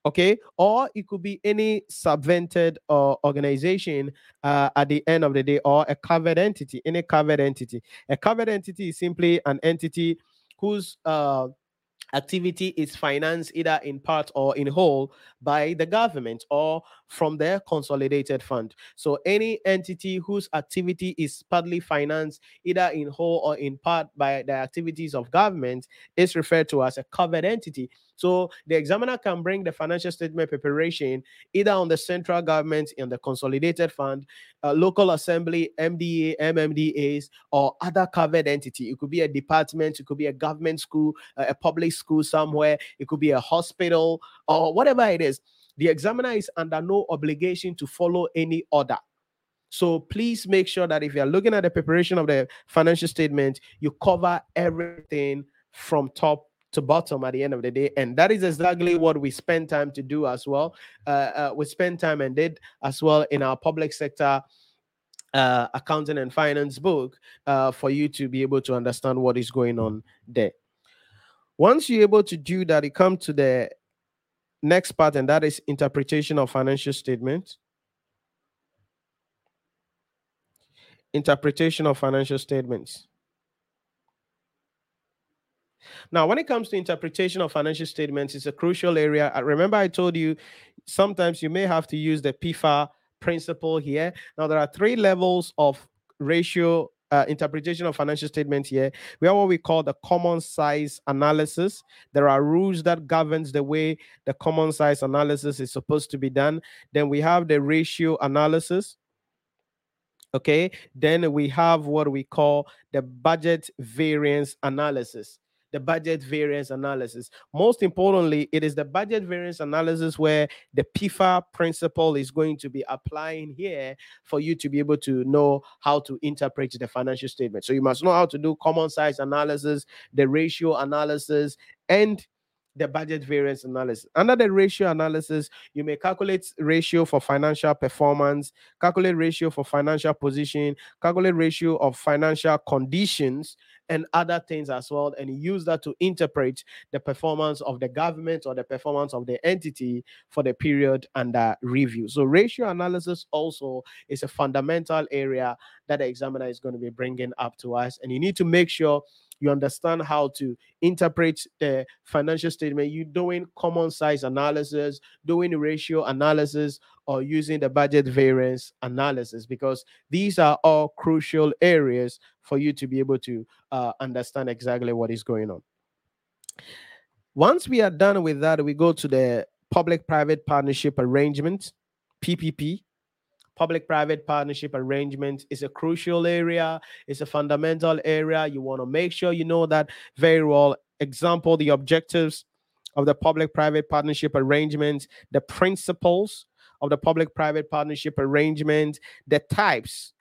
Okay, or it could be any subvented uh, organization uh, at the end of the day, or a covered entity, any covered entity. A covered entity is simply an entity whose uh, activity is financed either in part or in whole by the government or from their consolidated fund. So any entity whose activity is partly financed either in whole or in part by the activities of government is referred to as a covered entity. So the examiner can bring the financial statement preparation either on the central government in the consolidated fund, uh, local assembly, MDA, MMDAs, or other covered entity. It could be a department, it could be a government school, uh, a public school somewhere, it could be a hospital, or whatever it is. The examiner is under no obligation to follow any order. So please make sure that if you're looking at the preparation of the financial statement, you cover everything from top to bottom at the end of the day. And that is exactly what we spend time to do as well. Uh, uh, we spend time and did as well in our public sector uh, accounting and finance book uh, for you to be able to understand what is going on there. Once you're able to do that, you come to the next part, and that is interpretation of financial statements. Interpretation of financial statements. Now, when it comes to interpretation of financial statements, it's a crucial area. Remember I told you sometimes you may have to use the PEFA principle here. Now, there are three levels of ratio uh, interpretation of financial statements here. We have what we call the common size analysis. There are rules that governs the way the common size analysis is supposed to be done. Then we have the ratio analysis. Okay. Then we have what we call the budget variance analysis the budget variance analysis. Most importantly, it is the budget variance analysis where the PEFA principle is going to be applying here for you to be able to know how to interpret the financial statement. So you must know how to do common size analysis, the ratio analysis, and the budget variance analysis. Under the ratio analysis, you may calculate ratio for financial performance, calculate ratio for financial position, calculate ratio of financial conditions, and other things as well, and use that to interpret the performance of the government or the performance of the entity for the period under review. So, ratio analysis also is a fundamental area that the examiner is going to be bringing up to us, and you need to make sure you understand how to interpret the financial statement, you're doing common size analysis, doing ratio analysis, or using the budget variance analysis, because these are all crucial areas for you to be able to uh, understand exactly what is going on. Once we are done with that, we go to the public private partnership arrangement, PPP public private partnership arrangement is a crucial area it's a fundamental area you want to make sure you know that very well example the objectives of the public private partnership arrangement the principles of the public private partnership arrangement the types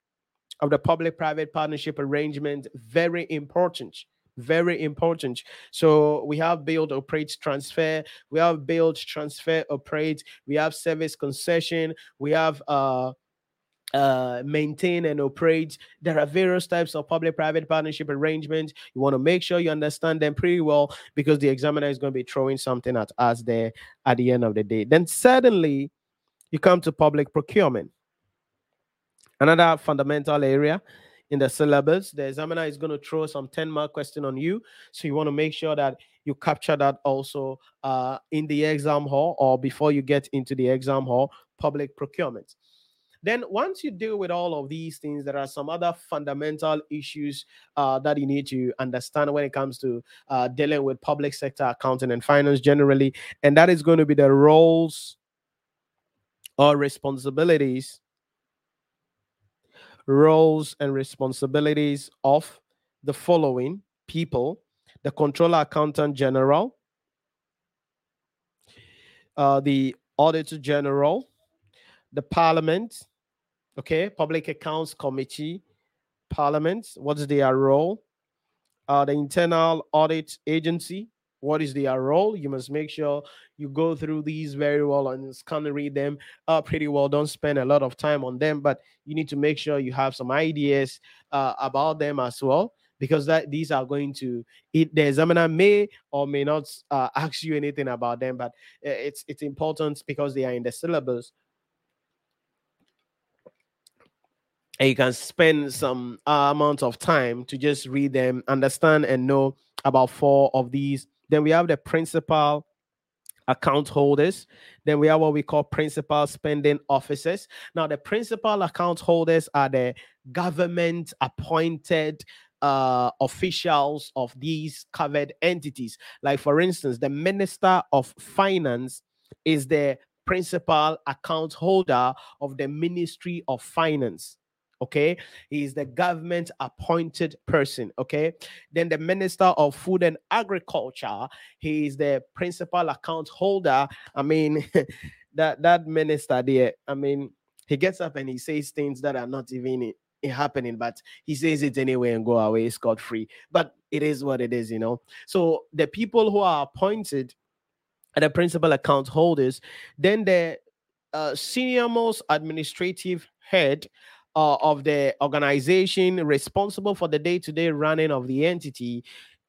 of the public private partnership arrangement very important very important. So we have build, operate, transfer. We have build, transfer, operate. We have service concession. We have uh uh, maintain and operate. There are various types of public private partnership arrangements. You want to make sure you understand them pretty well because the examiner is going to be throwing something at us there at the end of the day. Then, suddenly, you come to public procurement. Another fundamental area in the syllabus. The examiner is going to throw some 10 mark question on you. So you want to make sure that you capture that also uh, in the exam hall or before you get into the exam hall, public procurement. Then, once you deal with all of these things, there are some other fundamental issues uh, that you need to understand when it comes to uh, dealing with public sector accounting and finance generally. And that is going to be the roles or responsibilities, roles and responsibilities of the following people the controller accountant general, uh, the auditor general, the parliament, Okay, Public Accounts Committee, Parliament, what is their role? Uh, the Internal Audit Agency, what is their role? You must make sure you go through these very well and scan of read them uh, pretty well. Don't spend a lot of time on them, but you need to make sure you have some ideas uh, about them as well because that these are going to it, the examiner may or may not uh, ask you anything about them but uh, it's it's important because they are in the syllabus and you can spend some uh, amount of time to just read them, understand, and know about four of these. Then we have the principal account holders. Then we have what we call principal spending officers. Now, the principal account holders are the government appointed uh, officials of these covered entities. Like, for instance, the Minister of Finance is the principal account holder of the Ministry of Finance okay? He is the government appointed person okay? Then the minister of food and agriculture he is the principal account holder. I mean <laughs> that that minister there i mean he gets up and he says things that are not even happening but he says it anyway and go away scot free but it is what it is you know? So the people who are appointed are the principal account holders. Then the uh, senior most administrative head uh, of the organization responsible for the day-to-day running of the entity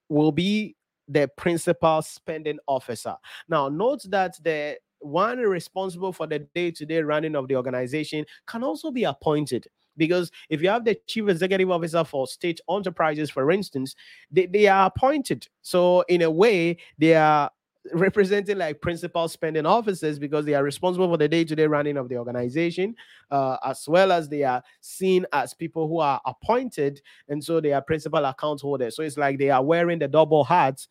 will be the principal spending officer. Now, note that the one responsible for the day-to-day running of the organization can also be appointed because if you have the chief executive officer for state enterprises for instance they, they are appointed so in a way they are representing like principal spending officers because they are responsible for the day-to-day running of the organization uh, as well as they are seen as people who are appointed and so they are principal account holders so it's like they are wearing the double hats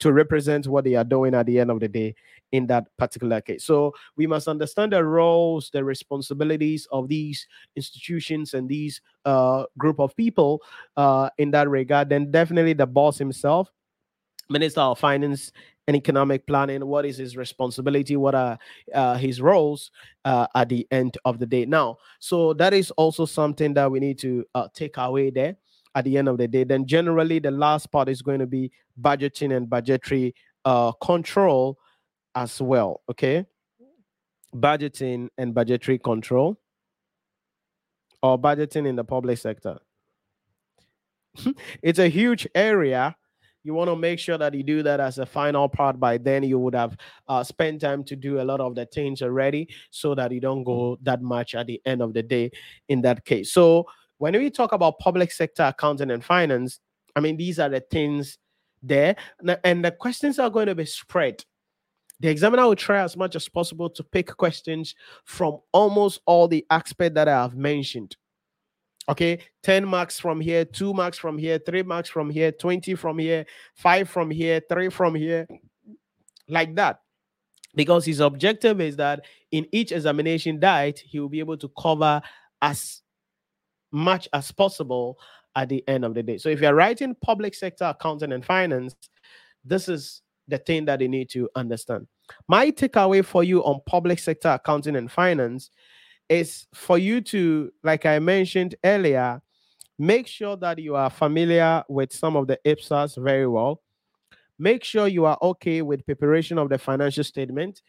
to represent what they are doing at the end of the day in that particular case. So we must understand the roles, the responsibilities of these institutions and these uh, group of people uh, in that regard. Then definitely the boss himself, Minister of Finance and economic planning what is his responsibility what are uh, his roles uh, at the end of the day. Now so that is also something that we need to uh, take away there at the end of the day. Then generally the last part is going to be budgeting and budgetary uh, control as well okay? Budgeting and budgetary control or budgeting in the public sector. <laughs> It's a huge area you want to make sure that you do that as a final part by then you would have uh, spent time to do a lot of the things already so that you don't go that much at the end of the day in that case so when we talk about public sector accounting and finance I mean, these are the things there. And the questions are going to be spread. The examiner will try as much as possible to pick questions from almost all the aspects that I have mentioned. Okay, 10 marks from here, 2 marks from here, 3 marks from here, 20 from here, 5 from here, 3 from here, like that. Because his objective is that in each examination diet, he will be able to cover as much as possible at the end of the day. So if you're writing public sector accounting and finance, this is the thing that you need to understand. My takeaway for you on public sector accounting and finance is for you to, like I mentioned earlier, make sure that you are familiar with some of the IPSAS very well. Make sure you are okay with preparation of the financial statement.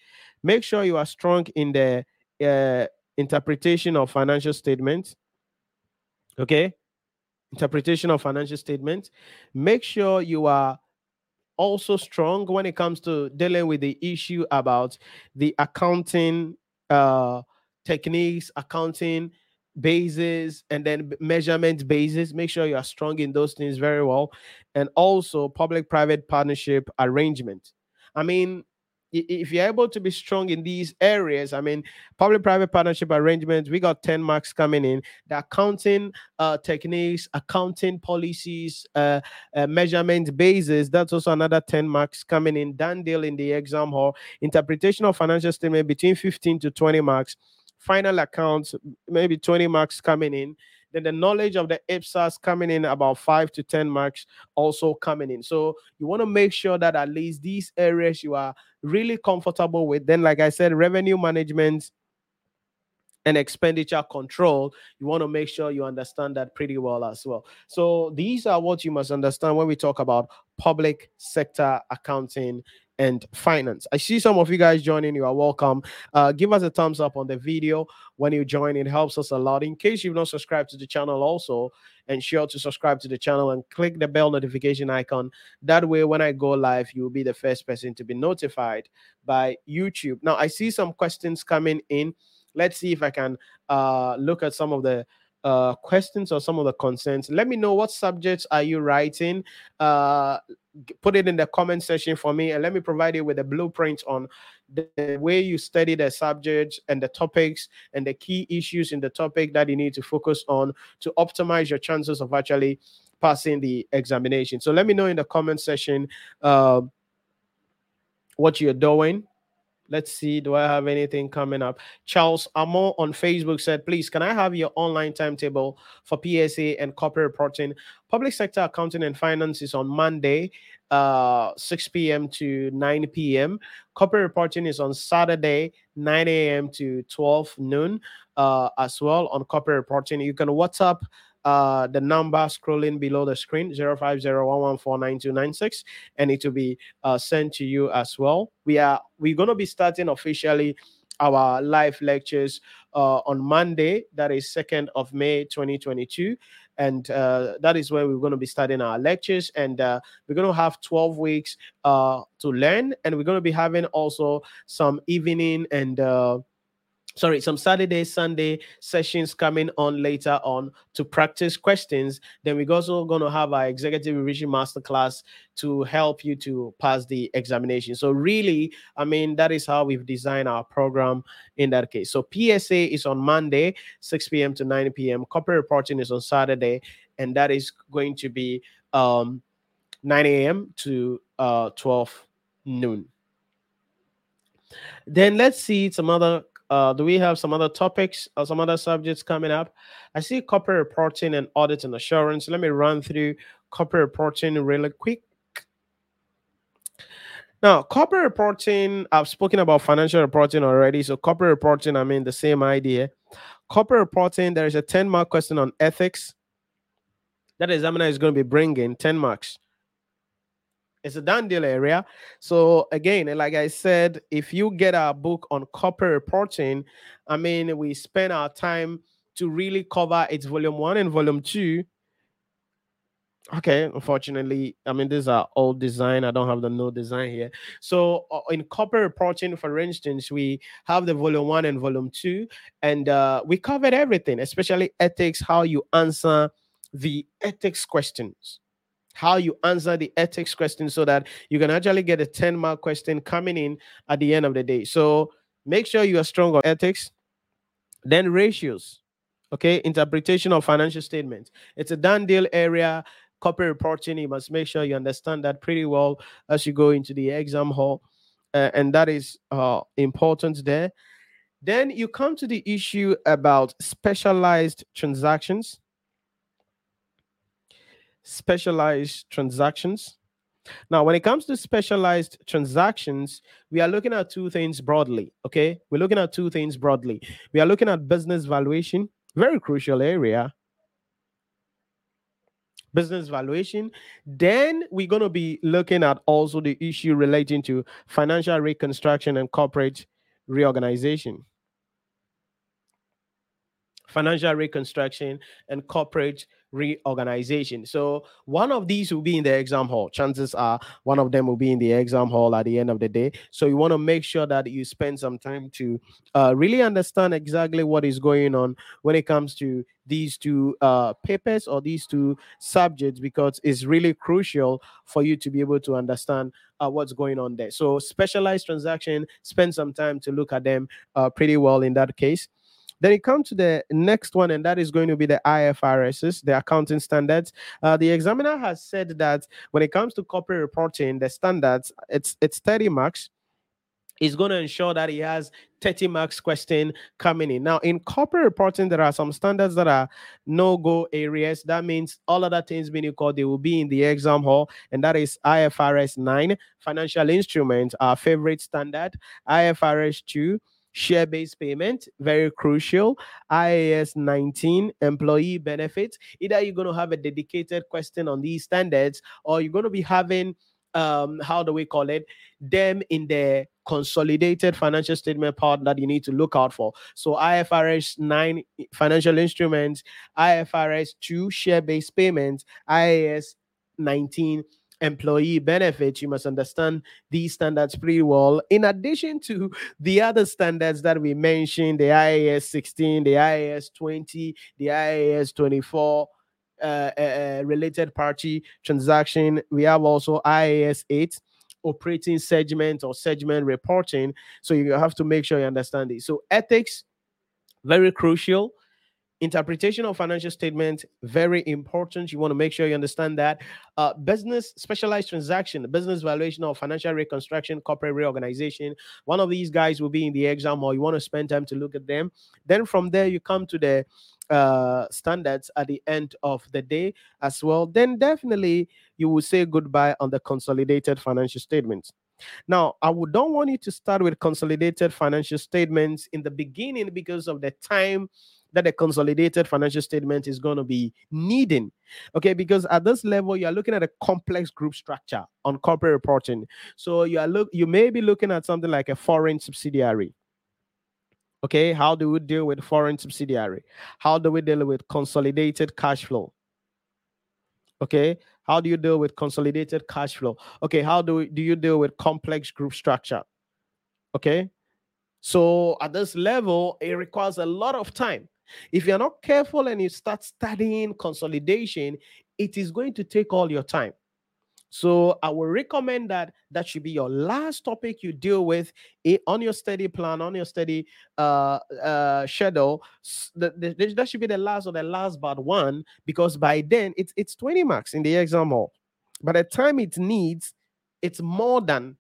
Make sure you are strong in the uh, interpretation of financial statements. Okay, interpretation of financial statements. Make sure you are also strong when it comes to dealing with the issue about the accounting uh, techniques, accounting bases, and then measurement bases. Make sure you are strong in those things very well. And also public private partnership arrangement. I mean, if you're able to be strong in these areas, I mean, public-private partnership arrangements, we got 10 marks coming in. The accounting uh, techniques, accounting policies, uh, uh, measurement bases, that's also another 10 marks coming in. Done deal in the exam hall. Interpretation of financial statement between 15 to 20 marks. Final accounts, maybe 20 marks coming in then the knowledge of the IPSAS coming in about five to 10 marks also coming in. So you want to make sure that at least these areas you are really comfortable with. Then, like I said, revenue management and expenditure control, you want to make sure you understand that pretty well as well. So these are what you must understand when we talk about public sector accounting and finance. I see some of you guys joining. You are welcome. Uh, give us a thumbs up on the video when you join. It helps us a lot. In case you've not subscribed to the channel, also ensure to subscribe to the channel and click the bell notification icon. That way, when I go live, you will be the first person to be notified by YouTube. Now, I see some questions coming in. Let's see if I can uh, look at some of the uh, questions or some of the concerns. Let me know what subjects are you writing. Uh, put it in the comment section for me and let me provide you with a blueprint on the way you study the subjects and the topics and the key issues in the topic that you need to focus on to optimize your chances of actually passing the examination. So let me know in the comment section uh, what you're doing Let's see. Do I have anything coming up? Charles Amo on Facebook said, please, can I have your online timetable for PSA and corporate reporting? Public sector accounting and finance is on Monday, uh, 6 p.m. to 9 p.m. Corporate reporting is on Saturday, 9 a.m. to 12 noon uh, as well on corporate reporting. You can WhatsApp uh, the number scrolling below the screen 0501149296 and it will be uh, sent to you as well. We are we're going to be starting officially our live lectures uh, on monday that is 2nd of may 2022 and uh, that is where we're going to be starting our lectures. And uh, we're going to have 12 weeks uh, to learn. And we're going to be having also some evening and uh, sorry, some Saturday, Sunday sessions coming on later on to practice questions. Then we're also going to have our executive revision masterclass to help you to pass the examination. So, really, I mean, that is how we've designed our program in that case. So, PSA is on Monday, 6 p.m. to 9 p.m. Corporate reporting is on Saturday, and that is going to be um, 9 a.m. to uh, 12 noon. Then let's see some other uh, do we have some other topics or some other subjects coming up? I see corporate reporting and audit and assurance. Let me run through corporate reporting really quick. Now, corporate reporting, I've spoken about financial reporting already. So, corporate reporting, I mean, the same idea. Corporate reporting, there is a 10 mark question on ethics. That examiner is going to be bringing 10 marks. It's a done deal area. So again, like I said, if you get our book on corporate reporting, I mean, we spend our time to really cover its volume one and volume two. Okay, unfortunately, I mean, these are old design. I don't have the new design here. So uh, in corporate reporting, for instance, we have the volume one and volume two, and uh, we covered everything, especially ethics, how you answer the ethics questions how you answer the ethics question so that you can actually get a 10 mark question coming in at the end of the day. So make sure you are strong on ethics. Then ratios, okay, interpretation of financial statements. It's a done deal area. Corporate reporting, you must make sure you understand that pretty well as you go into the exam hall. Uh, and that is uh, important there. Then you come to the issue about specialized transactions specialized transactions. Now, when it comes to specialized transactions, we are looking at two things broadly. Okay. We're looking at two things broadly. We are looking at business valuation, very crucial area. Business valuation. Then we're going to be looking at also the issue relating to financial reconstruction and corporate reorganization. Financial reconstruction and corporate reorganization. So one of these will be in the exam hall. Chances are one of them will be in the exam hall at the end of the day. So you want to make sure that you spend some time to uh, really understand exactly what is going on when it comes to these two uh, papers or these two subjects because it's really crucial for you to be able to understand uh, what's going on there. So specialized transaction, spend some time to look at them uh, pretty well in that case. Then you come to the next one, and that is going to be the IFRSs, the accounting standards. Uh, the examiner has said that when it comes to corporate reporting, the standards, it's it's 30 marks is going to ensure that he has 30 marks question coming in. Now, in corporate reporting, there are some standards that are no-go areas. That means all other things being equal, they will be in the exam hall, and that is IFRS 9, financial instruments, our favorite standard, IFRS 2, share based payment, very crucial. IAS 19, employee benefits. Either you're going to have a dedicated question on these standards or you're going to be having, um, how do we call it, them in the consolidated financial statement part that you need to look out for. So IFRS 9 financial instruments, IFRS 2 share based payments, IAS 19 employee benefits, you must understand these standards pretty well. In addition to the other standards that we mentioned, the IAS 16, the IAS 20, the IAS 24, uh, uh, uh, related party transaction, we have also IAS 8 operating segment or segment reporting. So you have to make sure you understand it. So ethics, very crucial interpretation of financial statement very important. You want to make sure you understand that. Uh, business specialized transaction business valuation of financial reconstruction corporate reorganization. One of these guys will be in the exam or you want to spend time to look at them. Then from there you come to the uh, standards at the end of the day as well. Then definitely you will say goodbye on the consolidated financial statements. Now, I would don't want you to start with consolidated financial statements in the beginning because of the time that a consolidated financial statement is going to be needing. Okay, because at this level, you are looking at a complex group structure on corporate reporting. So you are look you may be looking at something like a foreign subsidiary. Okay, how do we deal with foreign subsidiary? How do we deal with consolidated cash flow? Okay, how do you deal with consolidated cash flow? Okay, how do we, do you deal with complex group structure? Okay, so at this level, it requires a lot of time. If you're not careful and you start studying consolidation, it is going to take all your time. So I will recommend that that should be your last topic you deal with on your study plan, on your study uh, uh, schedule. That should be the last or the last but one because by then it's it's 20 marks in the exam hall. By the time it needs, it's more than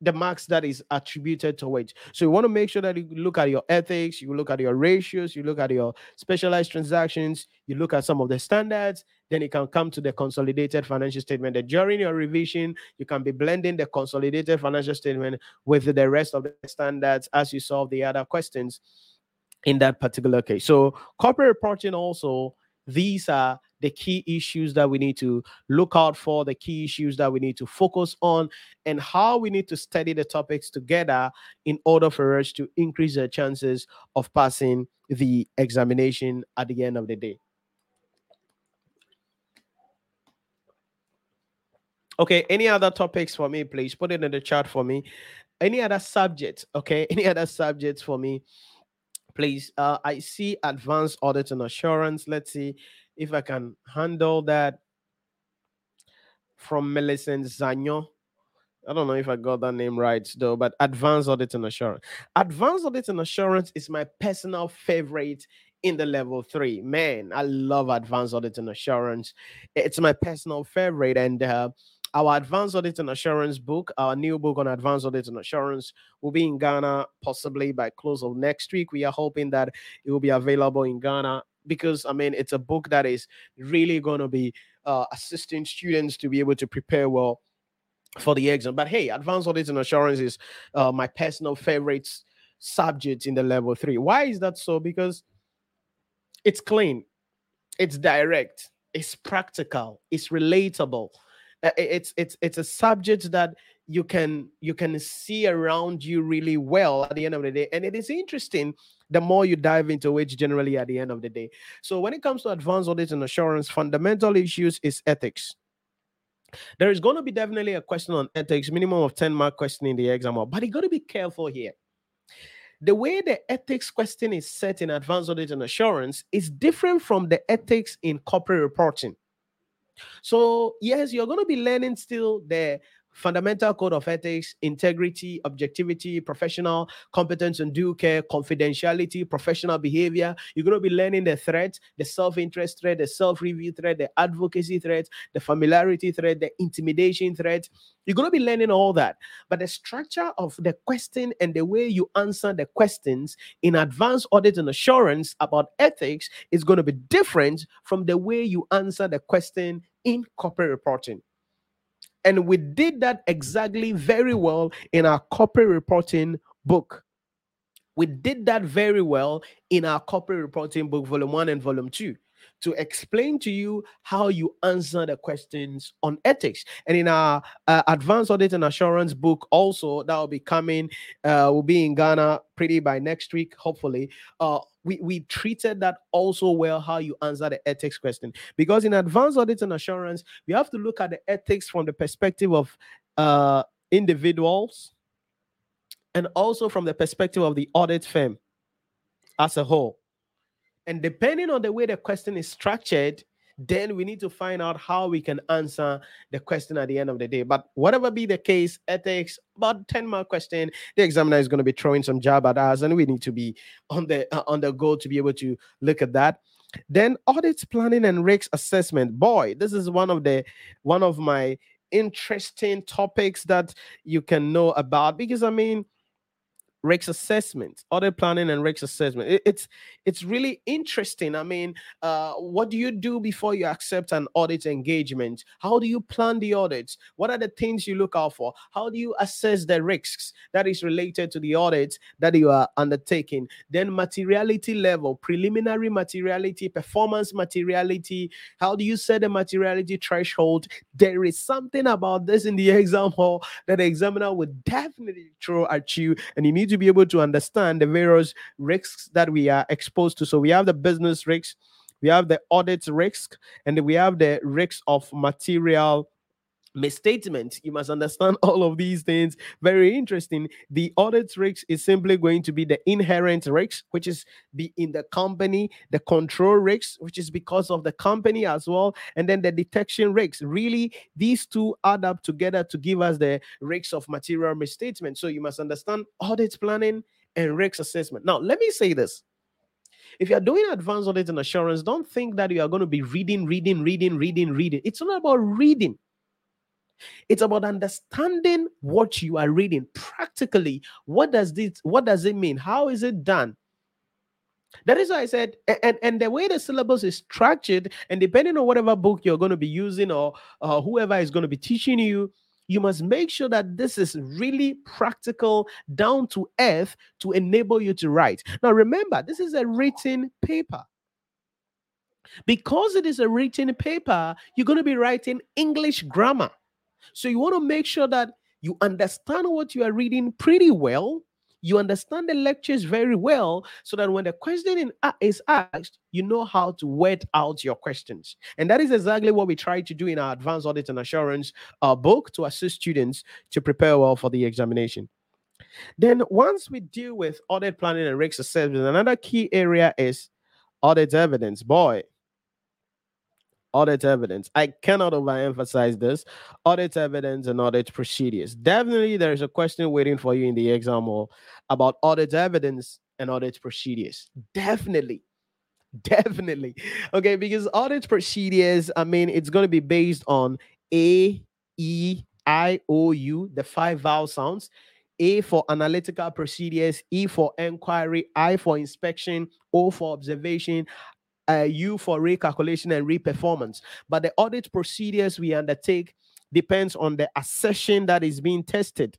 the marks that is attributed to it. So you want to make sure that you look at your ethics, you look at your ratios, you look at your specialized transactions, you look at some of the standards, then you can come to the consolidated financial statement. That during your revision, you can be blending the consolidated financial statement with the rest of the standards as you solve the other questions in that particular case. So corporate reporting also, these are the key issues that we need to look out for, the key issues that we need to focus on, and how we need to study the topics together in order for us to increase the chances of passing the examination at the end of the day. Okay, any other topics for me, please put it in the chat for me. Any other subjects? Okay, <laughs> any other subjects for me, please? Uh, I see advanced audit and assurance. Let's see if I can handle that. from Millicent Zanyo. I don't know if I got that name right though, but Advanced Audit and Assurance. Advanced Audit and Assurance is my personal favorite in the level three. Man, I love Advanced Audit and Assurance. It's my personal favorite. And uh, our Advanced Audit and Assurance book, our new book on Advanced Audit and Assurance, will be in Ghana possibly by close of next week. We are hoping that it will be available in Ghana because, I mean, it's a book that is really going to be uh, assisting students to be able to prepare well for the exam. But hey, advanced audit and assurance is uh, my personal favorite subject in the level three. Why is that so? Because it's clean, it's direct, it's practical, it's relatable. Uh, it's it's it's a subject that you can you can see around you really well at the end of the day, and it is interesting. The more you dive into it, generally at the end of the day. So when it comes to advanced audit and assurance, fundamental issues is ethics there is going to be definitely a question on ethics, minimum of 10 mark question in the exam, but you got to be careful here. The way the ethics question is set in advanced audit and assurance is different from the ethics in corporate reporting. So, yes, you're going to be learning still the fundamental code of ethics, integrity, objectivity, professional competence and due care, confidentiality, professional behavior. You're going to be learning the threat, the self interest threat, the self review threat, the advocacy threat, the familiarity threat, the intimidation threat. You're going to be learning all that. But the structure of the question and the way you answer the questions in advanced audit and assurance about ethics is going to be different from the way you answer the question in corporate reporting. And we did that exactly very well in our corporate reporting book. We did that very well in our corporate reporting book, volume one and volume two to explain to you how you answer the questions on ethics. And in our uh, advanced audit and assurance book, also that will be coming, uh, will be in Ghana pretty by next week, hopefully. Uh, we, we treated that also well how you answer the ethics question. Because in advanced audit and assurance we have to look at the ethics from the perspective of uh, individuals and also from the perspective of the audit firm as a whole. And depending on the way the question is structured, then we need to find out how we can answer the question at the end of the day. But whatever be the case, ethics, about 10 mark question, the examiner is going to be throwing some jab at us, and we need to be on the uh, on the go to be able to look at that. Then audit planning and risk assessment. Boy, this is one of the one of my interesting topics that you can know about because I mean risk assessment, audit planning and risk assessment. It, it's it's really interesting. I mean, uh, what do you do before you accept an audit engagement? How do you plan the audits? What are the things you look out for? How do you assess the risks that is related to the audit that you are undertaking? Then materiality level, preliminary materiality, performance materiality. How do you set the materiality threshold? There is something about this in the <laughs> exam hall that the examiner would definitely throw at you, and you need need be able to understand the various risks that we are exposed to. So we have the business risks, we have the audit risk, and we have the risks of material misstatement. You must understand <laughs> all of these things. Very interesting. The audit risk is simply going to be the inherent risk, which is be in the company, the control risk, which is because of the company as well, and then the detection risk. Really, these two add up together to give us the risks of material misstatement. So you must understand audit planning and risk assessment. Now, let me say this. If you're doing advanced audit and assurance, don't think that you are going to be reading, reading, reading, reading, reading. It's not about reading. It's about understanding what you are reading practically. What does this what does it mean? How is it done? That is why I said, and, and the way the syllabus is structured, and depending on whatever book you're going to be using or uh, whoever is going to be teaching you, you must make sure that this is really practical, down to earth to enable you to write. Now, remember, this is a written paper. Because it is a written paper, you're going to be writing English grammar. So you want to make sure that you understand what you are reading pretty well. You understand the lectures very well so that when the question is asked, you know how to word out your questions. And that is exactly what we try to do in our advanced audit and assurance uh, book to assist students to prepare well for the examination. Then, once we deal with audit planning and risk assessment, another key area is audit evidence. Boy, audit evidence. I cannot overemphasize this. Audit evidence and audit procedures. Definitely, there's a question waiting for you in the exam hall about audit evidence and audit procedures. Definitely. Definitely. Okay, because audit procedures, I mean, it's going to be based on A, E, I, O, U, the five vowel sounds. A for analytical procedures, E for inquiry, I for inspection, O for observation, uh, U for recalculation and reperformance. But the audit procedures we undertake depends on the assertion that is being tested.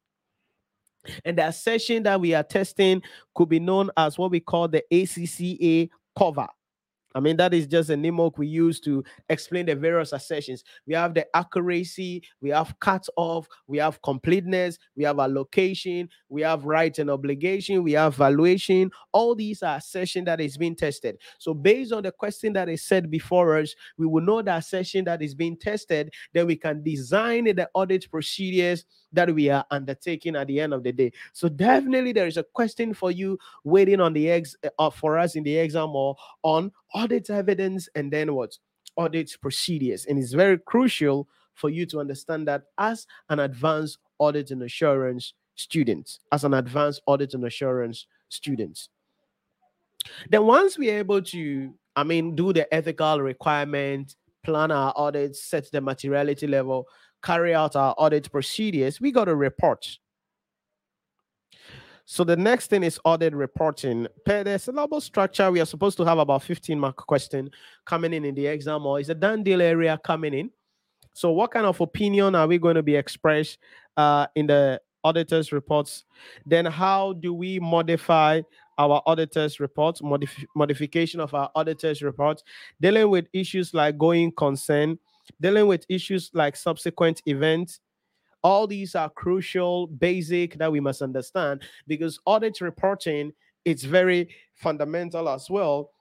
And the assertion that we are testing could be known as what we call the ACCA cover. I mean, that is just a mnemonic we use to explain the various assertions. We have the accuracy, we have cut off, we have completeness, we have allocation, we have right and obligation, we have valuation. All these are assertion that is being tested. So, based on the question that is said before us, we will know the assertion that is being tested. Then we can design the audit procedures that we are undertaking at the end of the day. So, definitely there is a question for you waiting on the eggs uh, for us in the exam or on audit evidence and then what? Audit procedures. And it's very crucial for you to understand that as an advanced audit and assurance student, as an advanced audit and assurance student. Then once we're able to, I mean, do the ethical requirement, plan our audits, set the materiality level, carry out our audit procedures, we got a report. So the next thing is audit reporting. Per the syllable structure, we are supposed to have about 15 mark question coming in in the exam, or is a done deal area coming in? So what kind of opinion are we going to be expressed uh, in the auditors reports? Then how do we modify our auditors reports, modif- modification of our auditors reports, dealing with issues like going concern, dealing with issues like subsequent events, all these are crucial, basic that we must understand because audit reporting it's very fundamental as well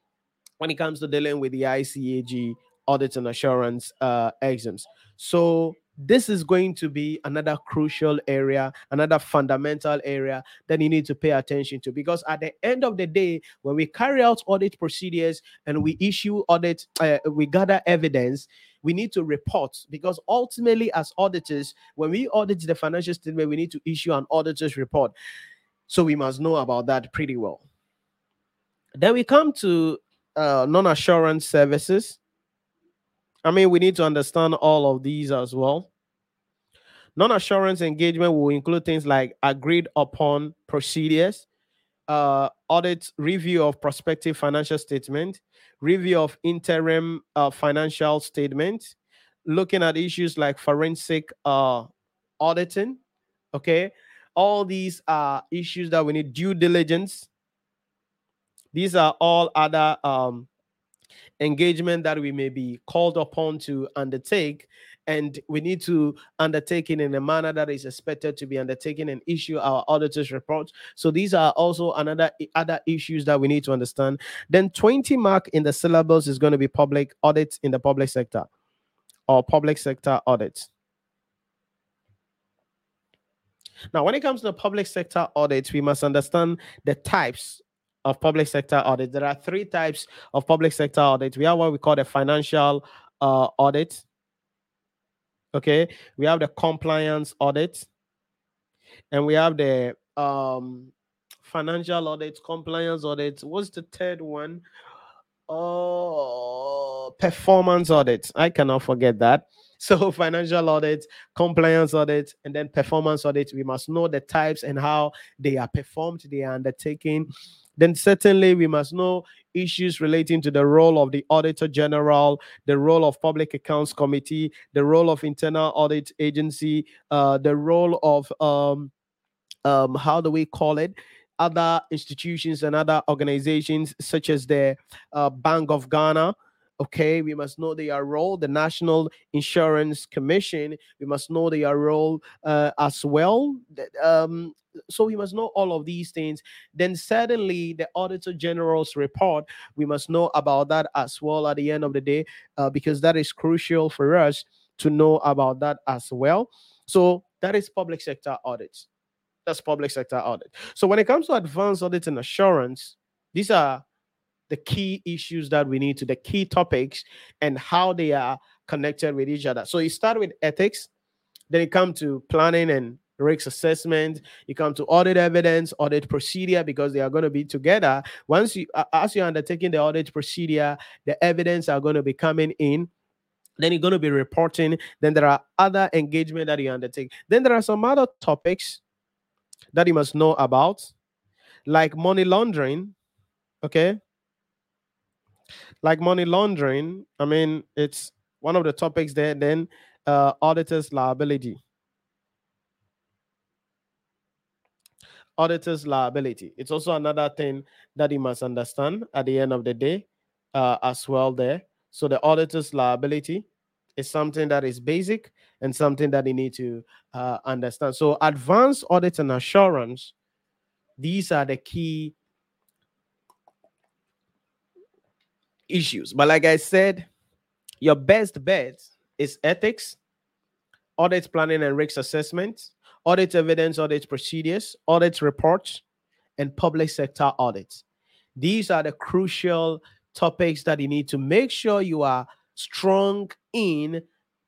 when it comes to dealing with the ICAG audit and assurance uh, exams. So this is going to be another crucial area, another fundamental area that you need to pay attention to. Because at the end of the day, when we carry out audit procedures and we issue audit, uh, we gather evidence, we need to report. Because ultimately, as auditors, when we audit the financial statement, we need to issue an auditor's report. So we must know about that pretty well. Then we come to uh, non assurance services. I mean, we need to understand all of these as well. Non assurance engagement will include things like agreed upon procedures, uh, audit review of prospective financial statement, review of interim uh, financial statement, looking at issues like forensic uh, auditing. Okay. All these are issues that we need due diligence. These are all other um, engagement that we may be called upon to undertake and we need to undertake it in a manner that is expected to be undertaken and issue our auditors report. so these are also another other issues that we need to understand then 20 mark in the syllabus is going to be public audits in the public sector or public sector audits now when it comes to the public sector audits we must understand the types of public sector audit. There are three types of public sector audit. We have what we call the financial uh, audit. Okay, we have the compliance audit, and we have the um, financial audit, compliance audit. What's the third one? Oh, performance audit. I cannot forget that. <laughs> So financial audit, compliance audit, and then performance audit. We must know the types and how they are performed, they are undertaken then certainly we must know issues relating to the role of the auditor general the role of public accounts committee the role of internal audit agency uh, the role of um, um, how do we call it? Other institutions and other organizations such as the uh, bank of ghana okay we must know their role the national insurance commission we must know their role uh, as well um, so we must know all of these things. Then certainly the auditor general's report we must know about that as well at the end of the day uh, because that is crucial for us to know about that as well. So that is public sector audits. That's public sector audit. So when it comes to advanced audit and assurance these are the key issues that we need to, the key topics, and how they are connected with each other. So you start with ethics, then you come to planning and risk assessment. You come to audit evidence, audit procedure, because they are going to be together. Once you, as you're undertaking the audit procedure, the evidence are going to be coming in. Then you're going to be reporting. Then there are other engagement that you undertake. Then there are some other topics that you must know about, like money laundering. Okay. Like money laundering. I mean, it's one of the topics there. Then uh, auditor's liability. auditor's liability. It's also another thing that you must understand at the end of the day uh, as well there. So the auditor's liability is something that is basic and something that you need to uh, understand. So advanced audit and assurance, these are the key issues. But like I said, your best bet is ethics, audit planning and risk assessment, audit evidence, audit procedures, audit reports, and public sector audits. These are the crucial topics that you need to make sure you are strong in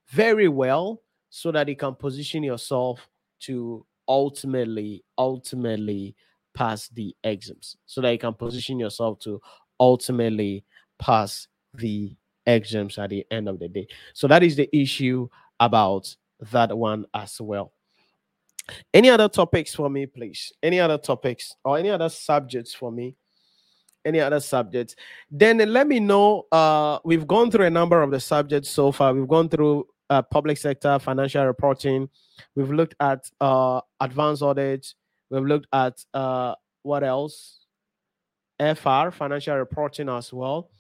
very well so that you can position yourself to ultimately, ultimately pass the exams. So that you can position yourself to ultimately pass the exams at the end of the day. So that is the issue about that one as well. Any other topics for me, please? Any other topics or any other subjects for me? Any other subjects? Then let me know. Uh, we've gone through a number of the subjects so far. We've gone through uh, public sector financial reporting. We've looked at uh, advanced audits. We've looked at uh, what else? FR financial reporting as well.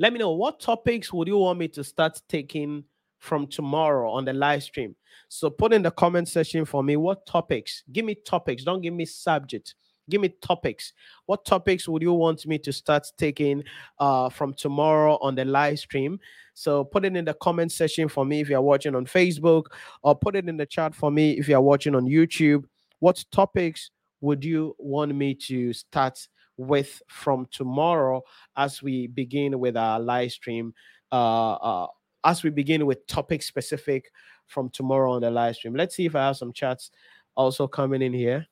Let me know what topics would you want me to start taking from tomorrow on the live stream. So put in the comment section for me what topics. Give me topics. Don't give me subject. Give me topics. What topics would you want me to start taking uh, from tomorrow on the live stream? So put it in the comment section for me if you're watching on Facebook, or put it in the chat for me if you're watching on YouTube. What topics would you want me to start with from tomorrow as we begin with our live stream uh, uh, as we begin with topic specific from tomorrow on the live stream. Let's see if I have some chats also coming in here.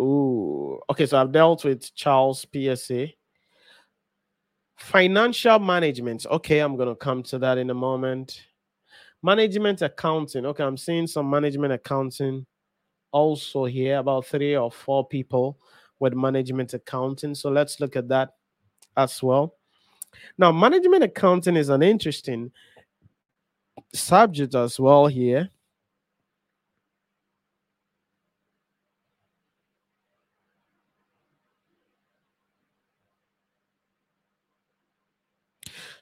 Ooh, okay. So I've dealt with Charles PSA. Financial management. Okay, I'm gonna come to that in a moment. Management accounting. Okay, I'm seeing some management accounting also here, about three or four people with management accounting. So let's look at that as well. Now, management accounting is an interesting subject as well here.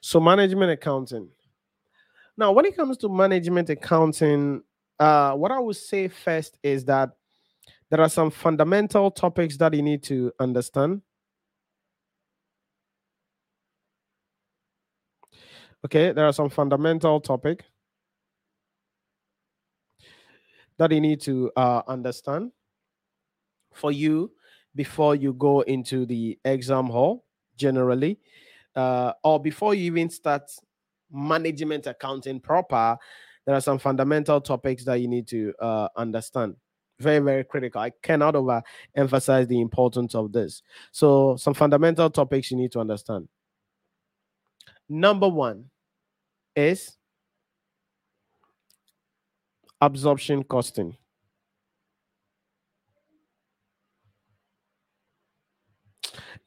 So, management accounting. Now, when it comes to management accounting, uh, what I would say first is that there are some fundamental topics that you need to understand. Okay, there are some fundamental topic that you need to uh, understand for you before you go into the exam hall generally uh, or before you even start management accounting proper there are some fundamental topics that you need to uh, understand very very critical i cannot overemphasize the importance of this so some fundamental topics you need to understand number one is absorption costing.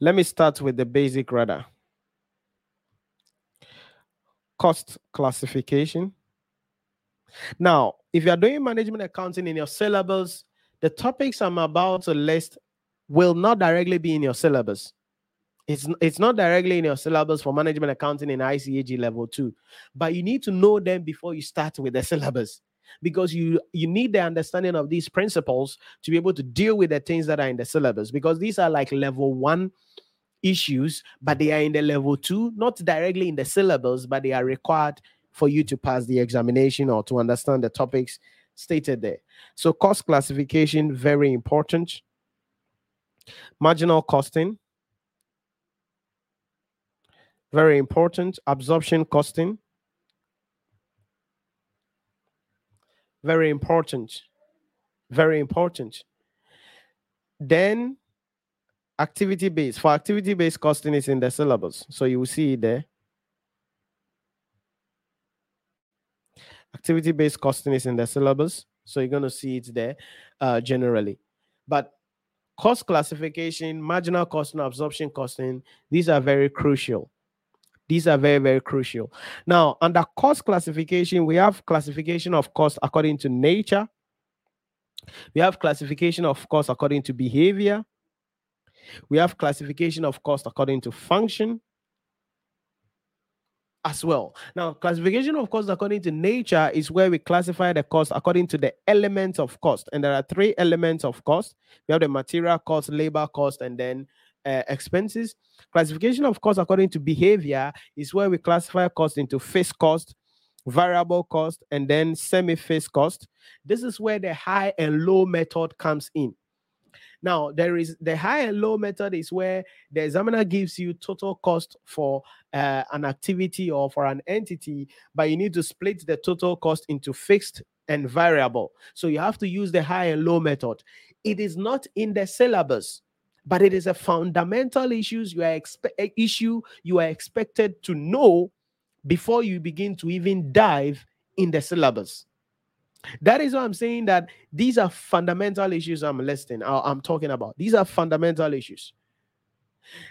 Let me start with the basic rather. Cost classification. Now, if you are doing management accounting in your syllabus, the topics I'm about to list will not directly be in your syllabus. It's, it's not directly in your syllabus for management accounting in ICAG level two, but you need to know them before you start with the <laughs> syllabus because you you need the understanding of these principles to be able to deal with the things that are in the syllabus because these are like level one issues but they are in the level two not directly in the syllabus but they are required for you to pass the examination or to understand the topics stated there so cost classification very important Marginal costing. Very important. Absorption costing. Very important. Very important. Then activity based. For activity based costing is in the syllabus. So you will see there. Activity based costing is in the syllabus. So you're going to see it there uh, generally. But cost classification, marginal costing, absorption costing, these are very crucial. These are very, very crucial. Now, under cost classification, we have classification of cost according to nature. We have classification of cost according to behavior. We have classification of cost according to function as well. Now, classification of cost according to nature is where we classify the cost according to the elements of cost. And there are three elements of cost. We have the material cost, labor cost, and then uh, expenses. Classification of cost according to behavior is where we classify cost into fixed cost, variable cost, and then semi-fixed cost. This is where the high and low method comes in. Now, there is the high and low method is where the examiner gives you total cost for uh, an activity or for an entity, but you need to split the total cost into fixed and variable. So you have to use the high and low method. It is not in the syllabus but it is a fundamental issues you are expe- issue you are expected to know before you begin to even dive in the syllabus. That is why I'm saying that these are fundamental issues I'm listing, uh, I'm talking about. These are fundamental issues.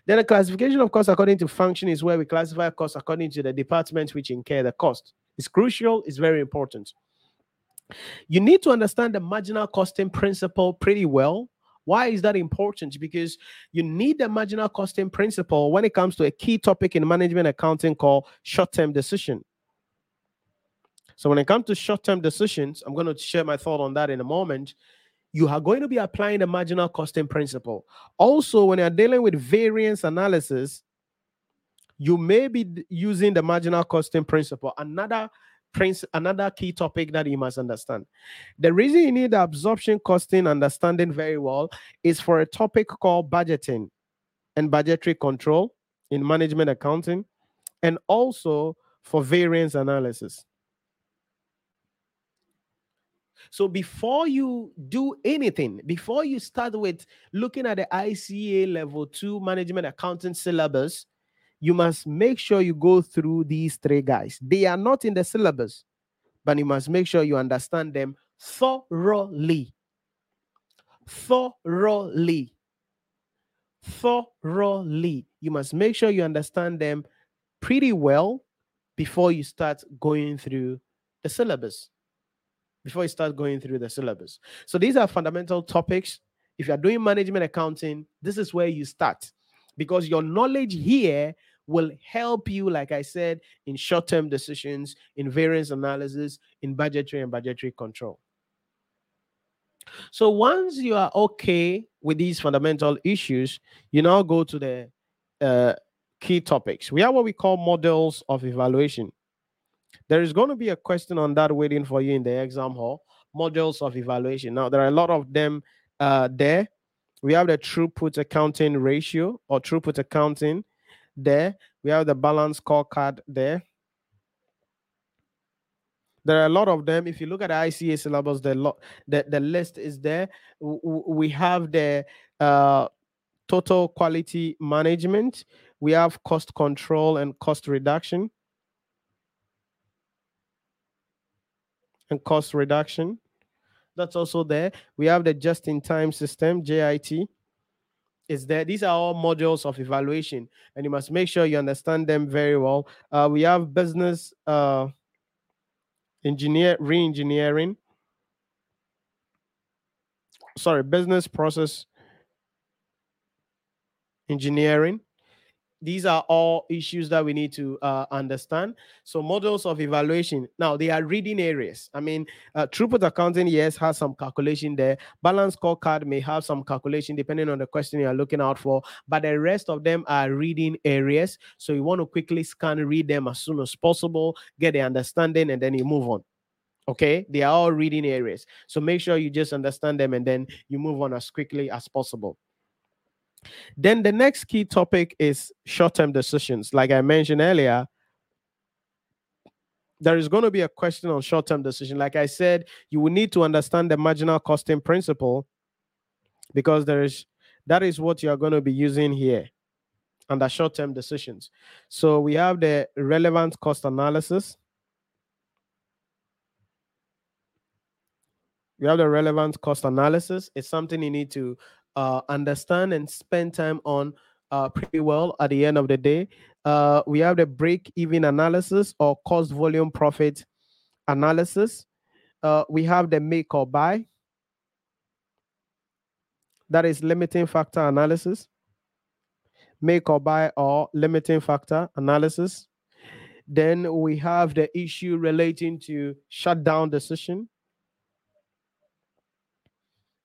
Then a classification of cost according to function is where we classify costs according to the departments which incur the cost. It's crucial, it's very important. You need to understand the marginal costing principle pretty well why is that important? Because you need the marginal costing principle when it comes to a key topic in management accounting called short term decision. So, when it comes to short term decisions, I'm going to share my thought on that in a moment. You are going to be applying the marginal costing principle. Also, when you're dealing with variance analysis, you may be using the marginal costing principle. Another Prince, another key topic that you must understand. The reason you need the absorption costing understanding very well is for a topic called budgeting and budgetary control in management accounting, and also for variance analysis. So before you do anything, before you start with looking at the ICA level two management accounting syllabus, you must make sure you go through these three guys. They are not in the syllabus, but you must make sure you understand them thoroughly. Thoroughly. Thoroughly. You must make sure you understand them pretty well before you start going through the syllabus. Before you start going through the syllabus. So these are fundamental topics. If you're doing management accounting, this is where you start because your knowledge here will help you, like I said, in short term decisions, in variance analysis, in budgetary and budgetary control. So once you are okay with these fundamental issues, you now go to the uh, key topics. We have what we call models of evaluation. There is going to be a question on that waiting for you in the exam hall. Modules of evaluation. Now, there are a lot of them uh, there. We have the throughput accounting ratio or throughput accounting there. We have the balance scorecard there. There are a lot of them. If you look at the ICA syllabus, the, lo- the, the list is there. we have the uh, total quality management. We have cost control and cost reduction. And cost reduction. That's also there. We have the just in time system, JIT is there. These are all modules of evaluation, and you must make sure you understand them very well. Uh, we have business uh, engineer re-engineering. Sorry, business process engineering these are all issues that we need to uh, understand. So models of evaluation. Now they are reading areas. I mean, uh, throughput accounting yes has some calculation there. Balance scorecard may have some calculation depending on the question you are looking out for. But the rest of them are reading areas. So you want to quickly scan, read them as soon as possible, get the understanding, and then you move on. Okay, they are all reading areas. So make sure you just understand them and then you move on as quickly as possible. Then the next key topic is short-term decisions. Like I mentioned earlier, there is going to be a question on short-term decision. Like I said, you will need to understand the marginal costing principle because there is that is what you are going to be using here under short-term decisions. So we have the relevant cost analysis. We have the relevant cost analysis. It's something you need to uh, understand and spend time on uh, pretty well at the end of the day. Uh, we have the break even analysis or cost volume profit analysis. Uh, we have the make or buy. That is limiting factor analysis. Make or buy or limiting factor analysis. Then we have the issue relating to shutdown decision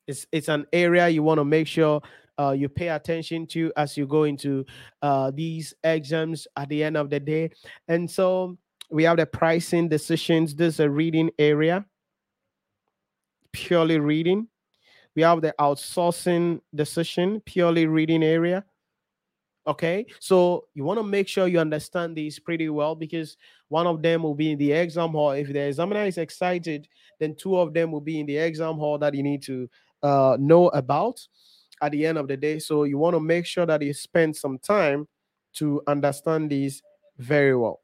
it's it's an area you want to make sure uh, you pay attention to as you go into uh, these exams at the end of the day. And so we have the pricing decisions. This is a reading area, purely reading. We have the outsourcing decision, purely reading area. Okay, so you want to make sure you understand these pretty well because one of them will be in the exam hall. If the examiner is excited, then two of them will be in the exam hall that you need to uh, know about at the end of the day. So you want to make sure that you spend some time to understand these very well.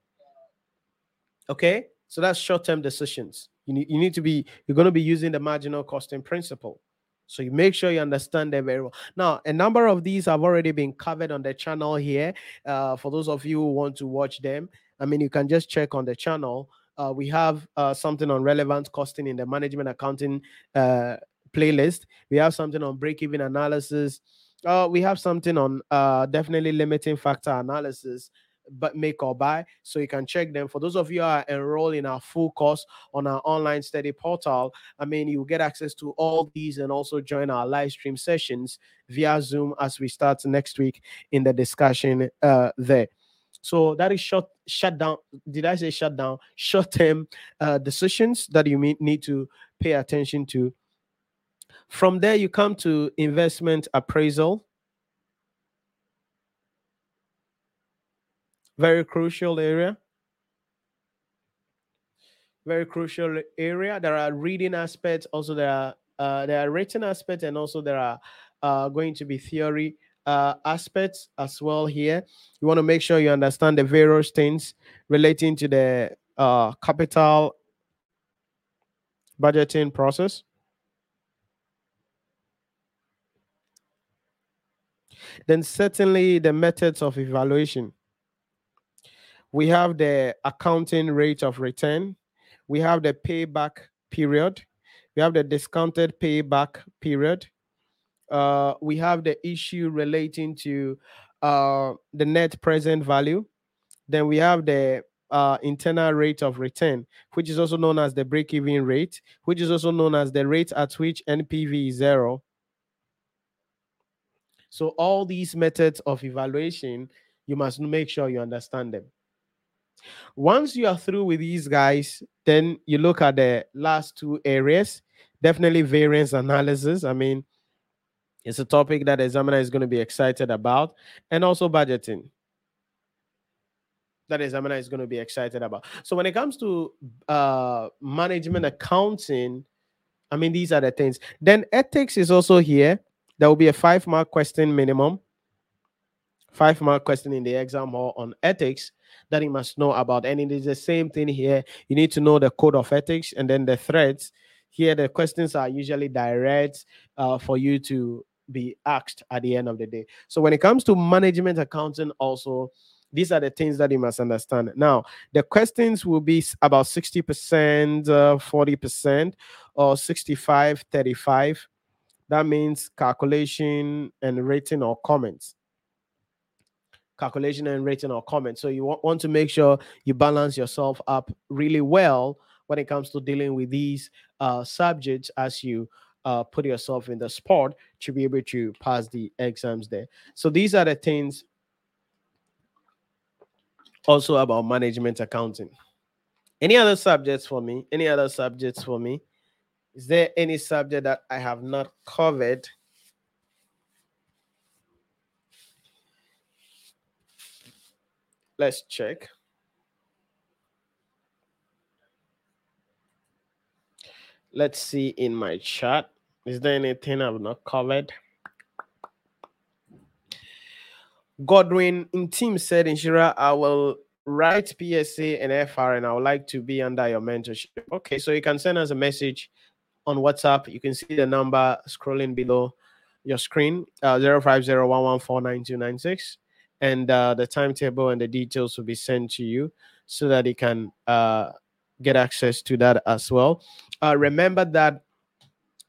Okay, so that's short-term decisions. You need, you need to be you're going to be using the marginal costing principle. So you make sure you understand them very well. Now, a number of these have already been covered on the channel here. Uh, for those of you who want to watch them, I mean, you can just check on the channel. Uh, we have uh, something on relevant costing in the management accounting uh, playlist. We have something on break even analysis. Uh, we have something on uh, definitely limiting factor analysis, but make or buy. So you can check them. For those of you are enrolled in our full course on our online study portal, I mean, you get access to all these and also join our live stream sessions via Zoom as we start next week in the discussion uh, there. So that is short shut down. Did I say shut down? Short term uh, decisions that you need to pay attention to from there, you come to investment appraisal. Very crucial area. Very crucial area. There are reading aspects. Also, there are uh, there are written aspects, and also there are uh, going to be theory uh, aspects as well here. You want to make sure you understand the various things relating to the uh, capital budgeting process. Then certainly the methods of evaluation. We have the accounting rate of return. We have the payback period. We have the discounted payback period. Uh, we have the issue relating to uh, the net present value. Then we have the uh, internal rate of return, which is also known as the break-even rate, which is also known as the rate at which NPV is zero, so all these methods of evaluation, you must make sure you understand them. Once you are through with these guys, then you look at the last two areas. Definitely variance analysis. I mean, it's a topic that the examiner is going to be excited about, and also budgeting. That examiner is going to be excited about. So when it comes to uh, management accounting, I mean, these are the things. Then ethics is also here there will be a five mark question minimum, five mark question in the exam hall on ethics that you must know about. And it is the same thing here. You need to know the code of ethics and then the threads. Here, the questions are usually direct uh, for you to be asked at the end of the day. So, when it comes to management accounting, also, these are the things that you must understand. Now, the questions will be about 60%, uh, 40%, or 65, 35 that means calculation and rating or comments. Calculation and rating or comments. So you want to make sure you balance yourself up really well when it comes to dealing with these uh, subjects as you uh, put yourself in the spot to be able to pass the exams there. So these are the things also about management accounting. Any other subjects for me? Any other subjects for me? Is there any subject that I have not covered? Let's check. Let's see in my chat. Is there anything I've not covered? Godwin in team said, Inshira, I will write PSA and FR and I would like to be under your mentorship. Okay, so you can send us a message on WhatsApp. You can see the number scrolling below your screen, uh, 05011499296. And uh, the timetable and the details will be sent to you so that you can uh, get access to that as well. Uh, remember that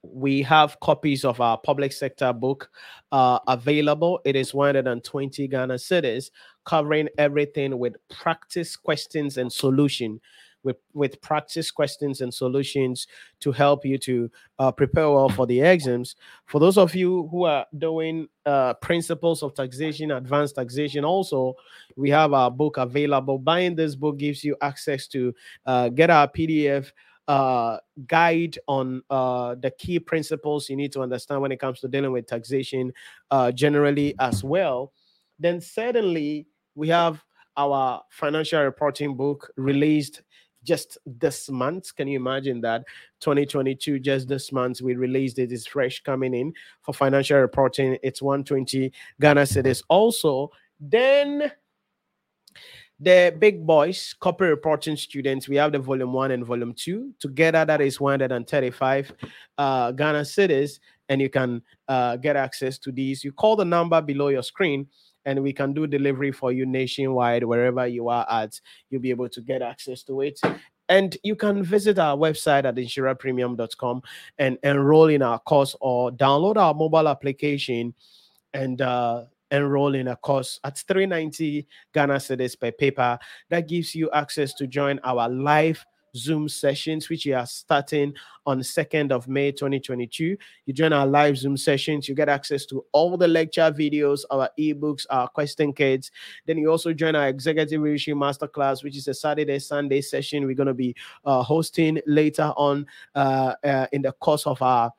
we have copies of our public sector book uh, available. It is 120 Ghana cedis covering everything with practice questions and solution. With, with practice questions and solutions to help you to uh, prepare well for the exams. For those of you who are doing uh, principles of taxation, advanced taxation, also we have our book available. Buying this book gives you access to uh, get our PDF uh, guide on uh, the key principles you need to understand when it comes to dealing with taxation uh, generally as well. Then, certainly, we have our financial reporting book released just this month. Can you imagine that? 2022, just this month, we released it. It's fresh coming in for financial reporting. It's 120 Ghana cedis. Also, then the big boys corporate reporting students we have the volume one and volume two together that is 135 uh ghana cedis and you can uh, get access to these you call the number below your screen and we can do delivery for you nationwide wherever you are at you'll be able to get access to it and you can visit our website at inshirapremium.com and enroll in our course or download our mobile application and uh, enroll in a course at 390 Ghana cedis per paper. That gives you access to join our live Zoom sessions, which are starting on 2nd of May 2022. You join our live Zoom sessions, you get access to all the lecture videos, our ebooks, our question kits. Then you also join our executive leadership masterclass, which is a Saturday, Sunday session we're going to be uh, hosting later on uh, uh, in the course of our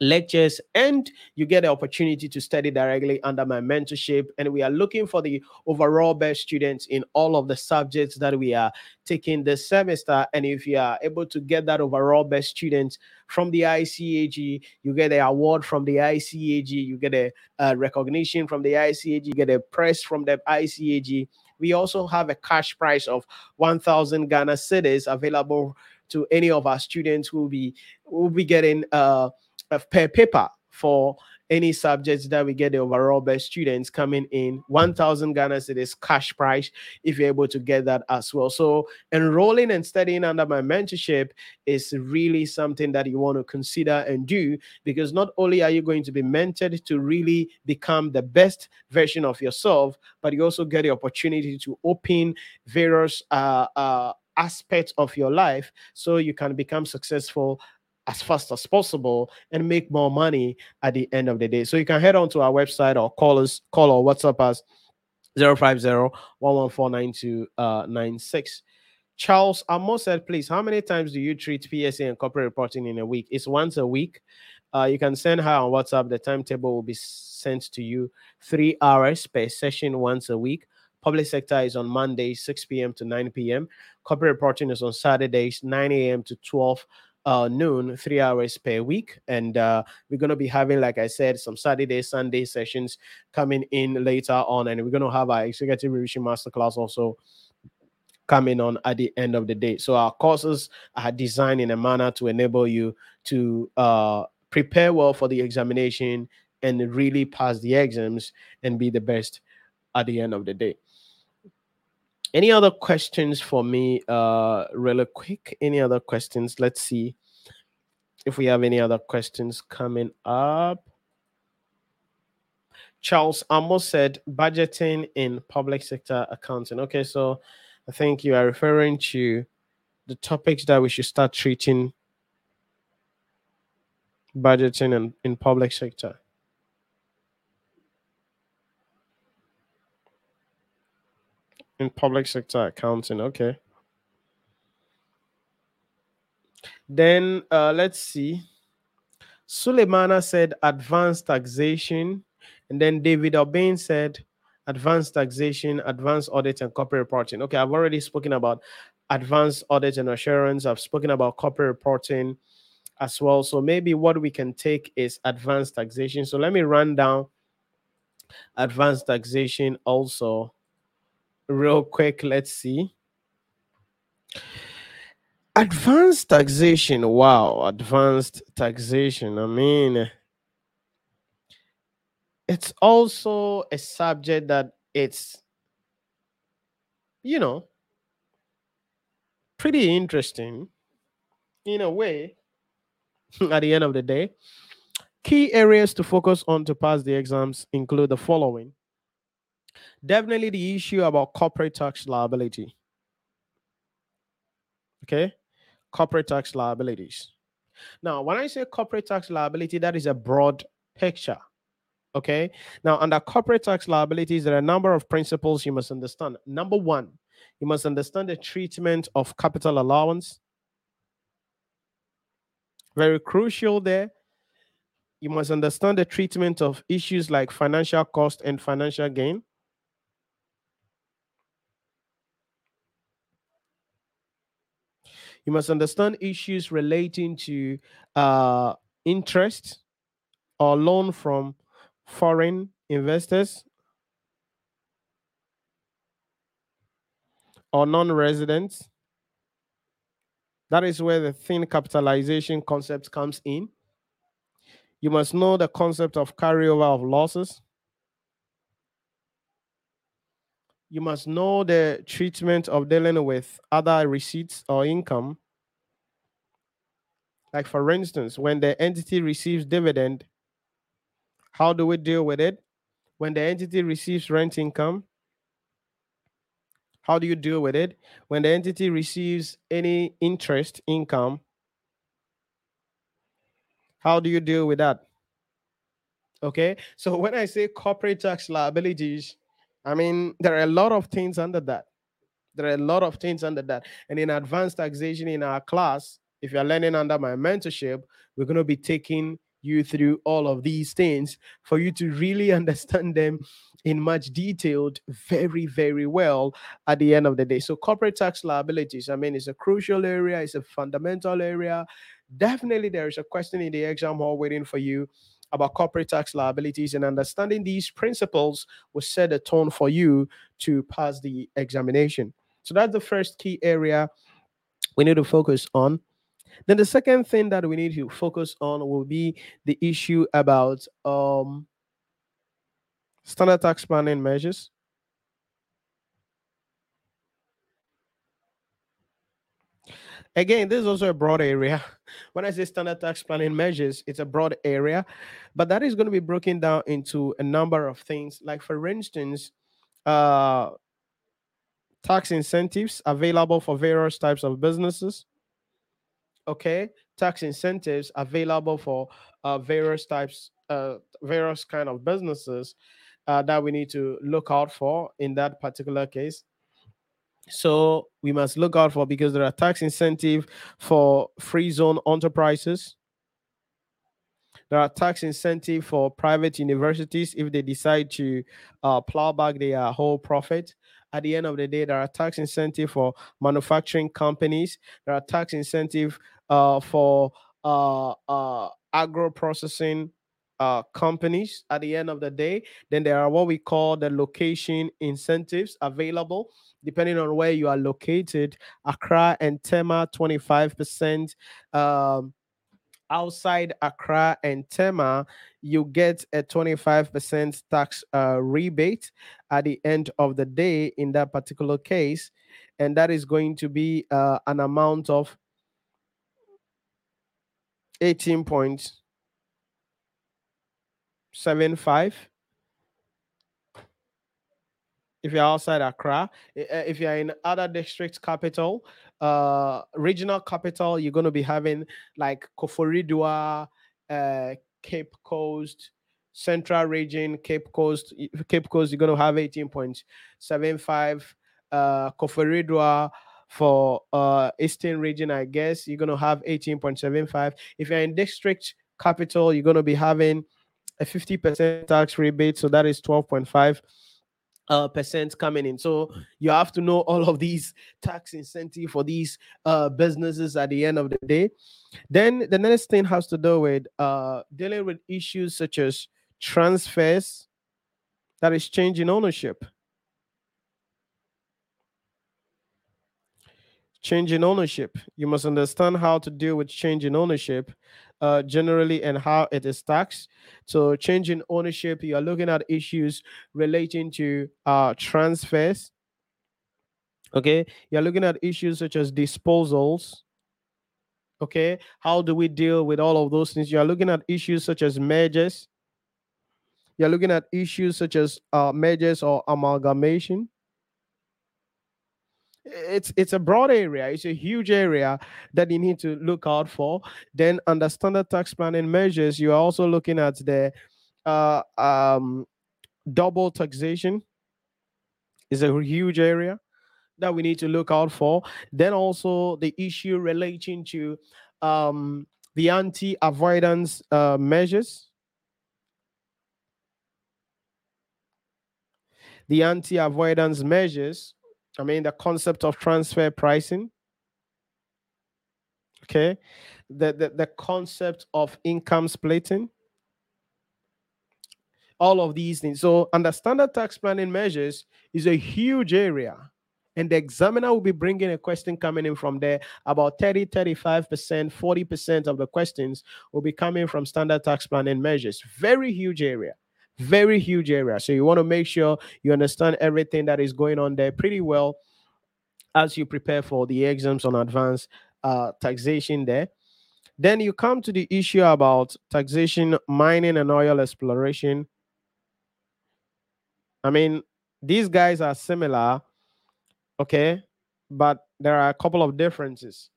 lectures and you get the opportunity to study directly under my mentorship. And we are looking for the overall best students in all of the subjects that we are taking this semester. And if you are able to get that overall best students from the ICAG you get an award from the ICAG you get a, a recognition from the ICAG you get a press from the ICAG we also have a cash prize of 1000 Ghana cedis available to any of our students who will be will be getting uh per paper for any subjects that we get the overall best students coming in. 1000 ghana cedis cash price if you're able to get that as well. So enrolling and studying under my mentorship is really something that you want to consider and do because not only are you going to be mentored to really become the best version of yourself but you also get the opportunity to open various uh, uh, aspects of your life so you can become successful as fast as possible and make more money at the end of the day. So you can head on to our website or call us, call or WhatsApp us 050 uh, Charles Amos said, please, how many times do you treat PSA and corporate reporting in a week? It's once a week. Uh, you can send her on WhatsApp. The timetable will be sent to you three hours per session once a week. Public sector is on Monday, 6 p.m. to 9 p.m. Corporate reporting is on Saturdays, 9 a.m. to 12 uh, noon, three hours per week. And uh, we're going to be having, like I said, some Saturday, Sunday sessions coming in later on. And we're going to have our executive revision masterclass also coming on at the end of the day. So our courses are designed in a manner to enable you to uh, prepare well for the examination and really pass the exams and be the best at the end of the day. Any other questions for me, uh, really quick? Any other questions? Let's see if we have any other questions coming up. Charles Amos said budgeting in public sector accounting. Okay, so I think you are referring to the topics that we should start treating budgeting in, in public sector. In public sector accounting. Okay. Then uh, let's see. Suleimana said advanced taxation. And then David Obin said advanced taxation, advanced audit, and corporate reporting. Okay, I've already spoken about advanced audit and assurance. I've spoken about corporate reporting as well. So maybe what we can take is advanced taxation. So let me run down advanced taxation also real quick. Let's see. Advanced taxation. Wow, advanced taxation. I mean, it's also a subject that it's, you know, pretty interesting in a way <laughs> at the end of the day. Key areas to focus on to pass the exams include the following. Definitely the issue about corporate tax liability. Okay, corporate tax liabilities. Now, when I say corporate tax liability, that is a broad picture. Okay, now under corporate tax liabilities, there are a number of principles you must understand. Number one, you must understand the treatment of capital allowance. Very crucial there. You must understand the treatment of issues like financial cost and financial gain. You must understand issues relating to uh, interest or loan from foreign investors or non-residents. That is where the thin capitalization concept comes in. You must know the concept of carryover of losses. You must know the treatment of dealing with other receipts or income. Like, for instance, when the entity receives dividend, how do we deal with it? When the entity receives rent income, how do you deal with it? When the entity receives any interest income, how do you deal with that? Okay. So <laughs> when I say corporate tax liabilities, I mean, there are a lot of things under that. There are a lot of things under that. And in advanced taxation in our class, if you're learning under my mentorship, we're going to be taking you through all of these things for you to really <laughs> understand them in much detailed very very well at the end of the day so corporate tax liabilities i mean it's a crucial area it's a fundamental area definitely there is a question in the exam hall waiting for you about corporate tax liabilities and understanding these principles will set a tone for you to pass the examination so that's the first key area we need to focus on then the second thing that we need to focus on will be the issue about um, standard tax planning measures. Again, this is also a broad area. <laughs> When I say standard tax planning measures, it's a broad area, but that is going to be broken down into a number of things. Like, for instance, uh, tax incentives available for various types of businesses okay tax incentives available for uh, various types uh, various kind of businesses uh, that we need to look out for in that particular case so we must look out for because there are tax incentive for free zone enterprises. There are tax incentive for private universities. If they decide to uh, plow back their whole profit at the end of the day there are tax incentive for manufacturing companies. There are tax incentive uh, for uh, uh, agro processing uh, companies at the end of the day. Then there are what we call the location incentives available depending on where you are located. Accra and Tema 25%. Um, outside Accra and Tema, you get a 25% tax uh, rebate at the end of the day in that particular case. And that is going to be uh, an amount of 18.75 if you're outside Accra. If you're in other district capital, uh, regional capital, you're going to be having like Koforidua, uh, Cape Coast, Central Region, Cape Coast. Cape Coast, you're going to have 18.75. Uh, Koforidua, for uh eastern region i guess you're going to have 18.75 if you're in district capital you're going to be having a 50% tax rebate so that is 12.5 uh, percent coming in. So you have to know all of these tax incentive for these uh, businesses at the end of the day. Then the next thing has to do with uh, dealing with issues such as transfers, that is changing ownership. Changing ownership. You must understand how to deal with changing ownership uh, generally and how it is taxed. So, changing ownership, you are looking at issues relating to uh, transfers. Okay, you're looking at issues such as disposals. Okay, how do we deal with all of those things? You're looking at issues such as mergers. You're looking at issues such as uh, mergers or amalgamation it's it's a broad area. It's a huge area that you need to look out for. Then under standard tax planning measures you are also looking at the uh, um, double taxation is a huge area that we need to look out for. Then also the issue relating to um, the anti-avoidance uh, measures. The anti-avoidance measures I mean, the concept of transfer pricing. Okay. The, the, the concept of income splitting. All of these things. So, under standard tax planning measures is a huge area. And the examiner will be bringing a question coming in from there. About 30, 35%, 40% of the questions will be coming from standard tax planning measures. Very huge area very huge area. So you want to make sure you understand everything that is going on there pretty well as you prepare for the exams on advanced uh, taxation there. Then you come to the issue about taxation, mining, and oil exploration. I mean, these guys are similar, okay, but there are a couple of differences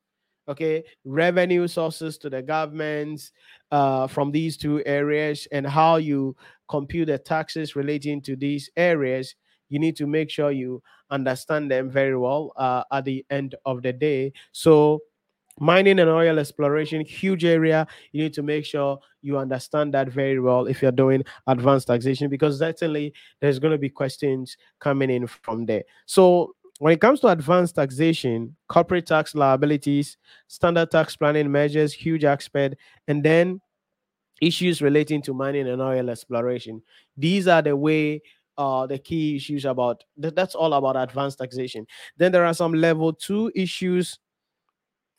okay revenue sources to the governments uh, from these two areas and how you compute the taxes relating to these areas you need to make sure you understand them very well uh, at the end of the day. So mining and oil exploration huge area. You need to make sure you understand that very well if you're doing advanced taxation because certainly there's going to be questions coming in from there. So when it comes to advanced taxation, corporate tax liabilities, standard tax planning measures, huge aspect, and then issues relating to mining and oil exploration. These are the way uh the key issues about that's all about advanced taxation. Then there are some level two issues,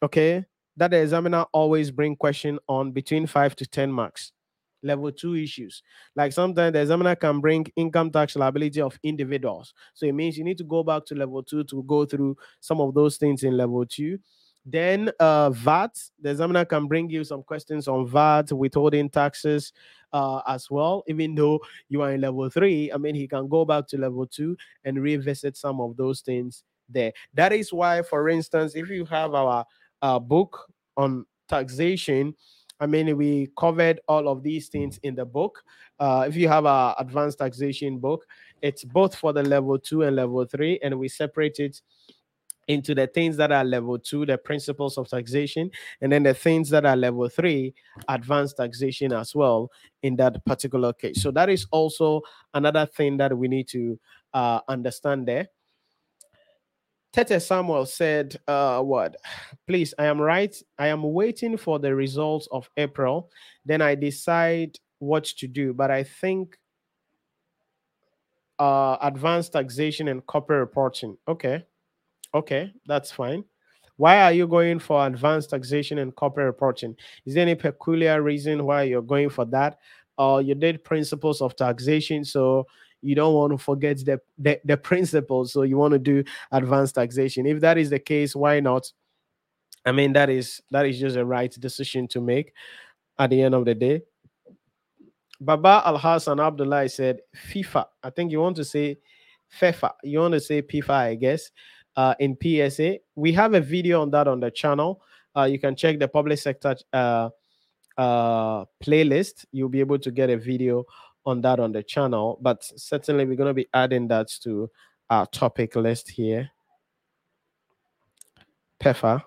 okay, that the examiner always bring question on between five to ten marks level two issues. Like sometimes the examiner can bring income tax liability of individuals. So it means you need to go back to level two to go through some of those things in level two. Then uh, VAT, the examiner can bring you some questions on VAT, withholding taxes uh, as well. Even though you are in level three, I mean, he can go back to level two and revisit some of those things there. That is why, for instance, if you have our uh, book on taxation, I mean, we covered all of these things in the book. Uh, if you have a advanced taxation book, it's both for the level two and level three, and we separate it into the things that are level two, the principles of taxation, and then the things that are level three, advanced taxation as well in that particular case. So that is also another thing that we need to uh, understand there. Tete Samuel said, uh, what? Please, I am right. I am waiting for the results of April. Then I decide what to do. But I think uh, advanced taxation and corporate reporting. Okay. Okay. That's fine. Why are you going for advanced taxation and corporate reporting? Is there any peculiar reason why you're going for that? Or uh, you did principles of taxation. So you don't want to forget the, the, the principles. So you want to do advanced taxation. If that is the case, why not? I mean, that is that is just a right decision to make at the end of the day. Baba Al Hassan Abdullah said FIFA. I think you want to say PEFA. You want to say PEFA, I guess. Uh, in PSA, we have a video on that on the channel. Uh, you can check the public sector uh, uh, playlist. You'll be able to get a video on that on the channel, but certainly we're going to be adding that to our topic list here. PEFA,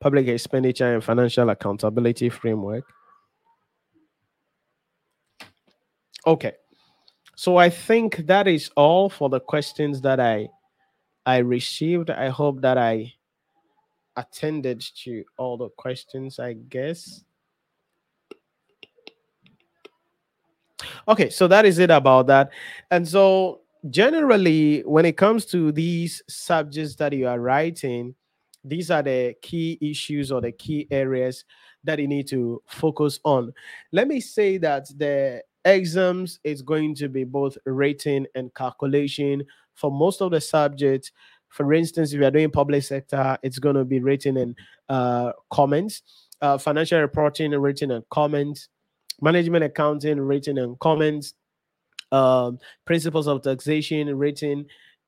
Public Expenditure and Financial Accountability Framework. Okay, So I think that is all for the questions that I I received. I hope that I attended to all the questions, I guess. Okay, so that is it about that. And so generally when it comes to these subjects that you are writing, these are the key issues or the key areas that you need to focus on. Let me say that the exams is going to be both written and calculation for most of the subjects. For instance, if you are doing public sector, it's going to be written in uh, comments. Uh, financial reporting written in comments. Management accounting written and comments. Um, principles of taxation written.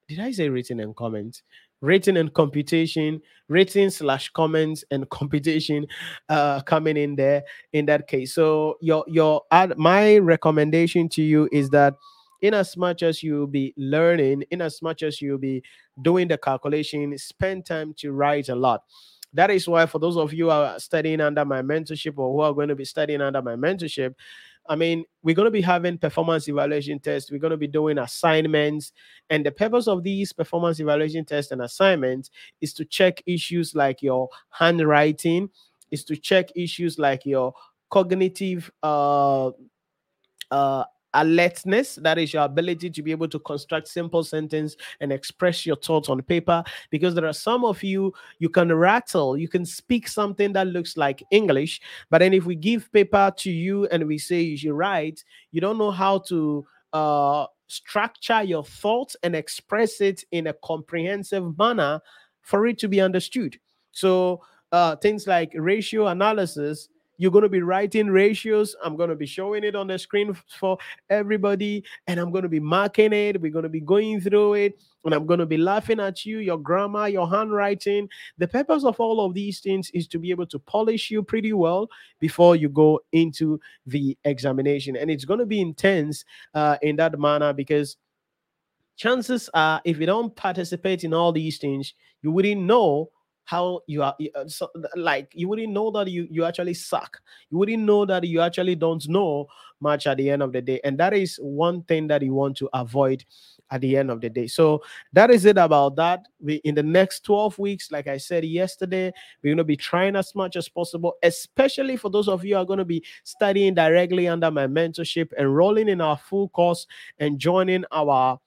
Did I say written and comments? Written and computation, written slash comments and <laughs> computation uh, coming in there in that case. So your your ad, my recommendation to you is that in as much as you'll be learning, in as much as you'll be doing the calculation, spend time to write a lot. That is why, for those of you who are studying under my mentorship or who are going to be studying under my mentorship, I mean, we're going to be having performance evaluation tests. We're going to be doing assignments. And the purpose of these performance evaluation tests and assignments is to check issues like your handwriting, is to check issues like your cognitive uh, uh, alertness that is your ability to be able to construct simple sentence and express your thoughts on paper because there are some of you you can rattle you can speak something that looks like english but then if we give paper to you and we say you should write you don't know how to uh structure your thoughts and express it in a comprehensive manner for it to be understood. So uh things like ratio analysis you're going to be writing ratios. I'm going to be showing it on the screen for everybody, and I'm going to be marking it. We're going to be going through it, and I'm going to be laughing at you, your grammar, your handwriting. The purpose of all of these things is to be able to polish you pretty well before you go into the examination. And it's going to be intense uh, in that manner because chances are, if you don't participate in all these things, you wouldn't know how you are uh, so, like you wouldn't know that you you actually suck. You wouldn't know that you actually don't know much at the end of the day and that is one thing that you want to avoid at the end of the day. So that is it about that. We in the next 12 weeks like i said yesterday we're going to be trying as much as possible especially for those of you are going to be studying directly under my mentorship enrolling in our full course and joining our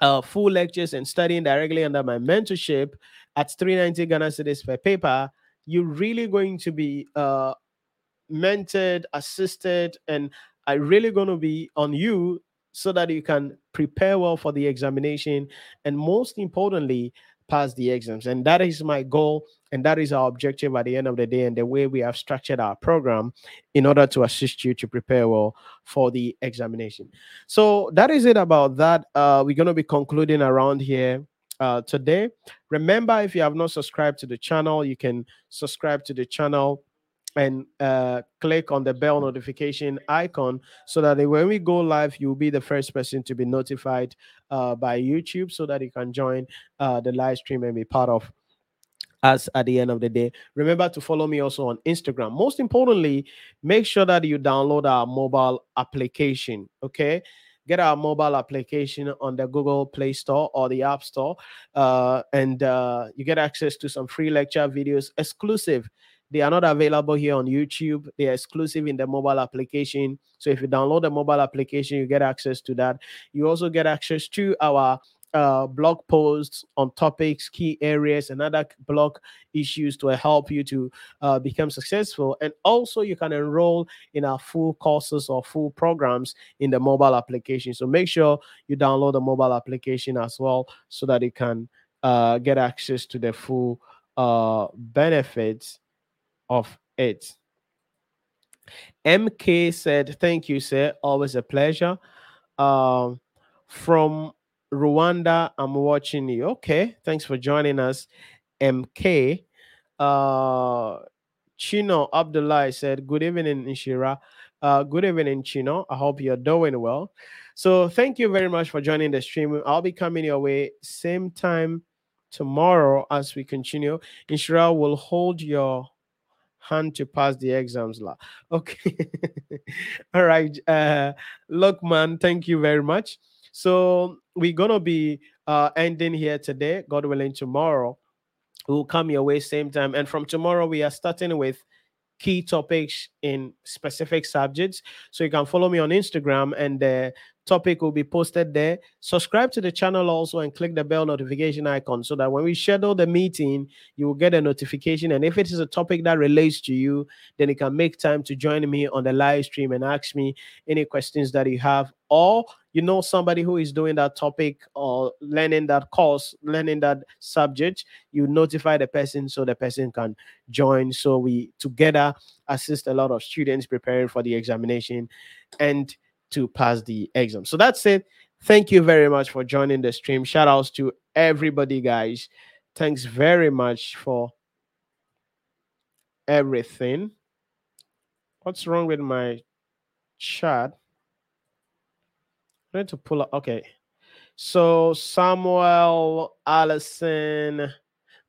uh, full lectures and studying directly under my mentorship at 390 Ghana cedis per paper, you're really going to be uh, mentored, assisted, and I really going to be on you so that you can prepare well for the examination and most importantly pass the exams. And that is my goal and that is our objective at the end of the day and the way we have structured our program in order to assist you to prepare well for the examination. So that is it about that. Uh, we're going to be concluding around here uh, today. Remember, if you have not subscribed to the channel, you can subscribe to the channel and uh, click on the bell notification icon so that when we go live, you'll be the first person to be notified uh, by YouTube so that you can join uh, the live stream and be part of us at the end of the day. Remember to follow me also on Instagram. Most importantly, make sure that you download our mobile application. Okay get our mobile application on the Google Play Store or the App Store, uh, and uh, you get access to some free lecture videos exclusive. They are not available here on YouTube. They are exclusive in the mobile application. So if you download the mobile application, you get access to that. You also get access to our uh, blog posts on topics, key areas, and other blog issues to help you to uh, become successful. And also, you can enroll in our full courses or full programs in the mobile application. So make sure you download the mobile application as well so that you can uh, get access to the full uh, benefits of it. MK said, Thank you, sir. Always a pleasure. Um, from Rwanda, I'm watching you. Okay, thanks for joining us. MK. Uh, Chino Abdullah said, Good evening, Inshira. Uh, good evening, Chino. I hope you're doing well. So, thank you very much for joining the stream. I'll be coming your way same time tomorrow as we continue. Inshira will hold your hand to pass the exams la <laughs> okay <laughs> all right uh Lukman thank you very much so we're gonna be uh ending here today god willing tomorrow we'll come your way same time and from tomorrow we are starting with key topics in specific subjects. So you can follow me on Instagram and the topic will be posted there. Subscribe to the channel also and click the bell notification icon so that when we schedule the meeting, you will get a notification. And if it is a topic that relates to you, then you can make time to join me on the live stream and ask me any questions that you have. Or you know somebody who is doing that topic or learning that course, learning that subject, you notify the person so the person can join. So we together assist a lot of students preparing for the examination and to pass the exam. So that's it. Thank you very much for joining the stream. Shout outs to everybody, guys. Thanks very much for everything. What's wrong with my chat? I need to pull up. Okay. So Samuel, Allison,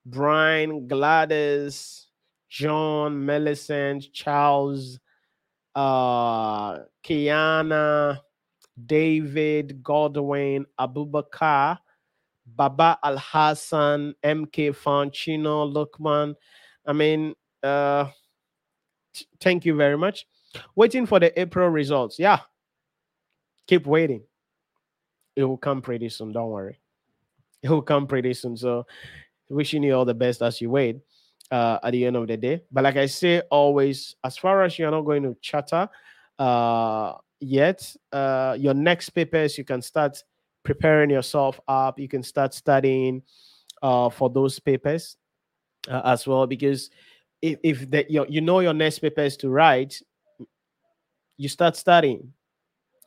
Brian, Gladys, John, Millicent, Charles, uh, Kiana, David, Godwin, Abubakar, Baba Al Hassan, MK Fanchino, Lukman. I mean, uh, t- thank you very much. Waiting for the April results. Yeah, keep waiting. It will come pretty soon. Don't worry. It will come pretty soon. So, wishing you all the best as you wait uh, at the end of the day. But like I say, always, as far as you're not going to chatter uh, yet, uh, your next papers, you can start preparing yourself up. You can start studying uh, for those papers uh, as well. Because if, if the, you, you know your next papers to write, you start studying.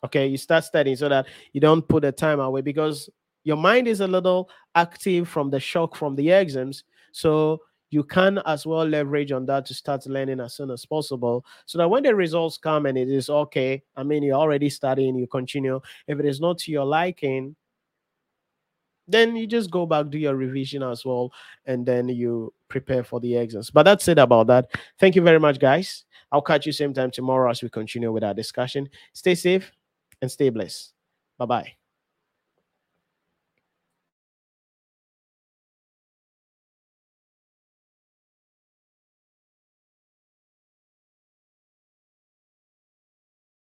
Okay, you start studying so that you don't put the time away because your mind is a little active from the shock from the exams. So you can as well leverage on that to start learning as soon as possible so that when the results come and it is okay i mean you're already studying you continue. If it is not to your liking then you just go back do your revision as well and then you prepare for the exams. But that's it about that. Thank you very much guys. I'll catch you same time tomorrow as we continue with our discussion. Stay safe and stay blessed. Bye bye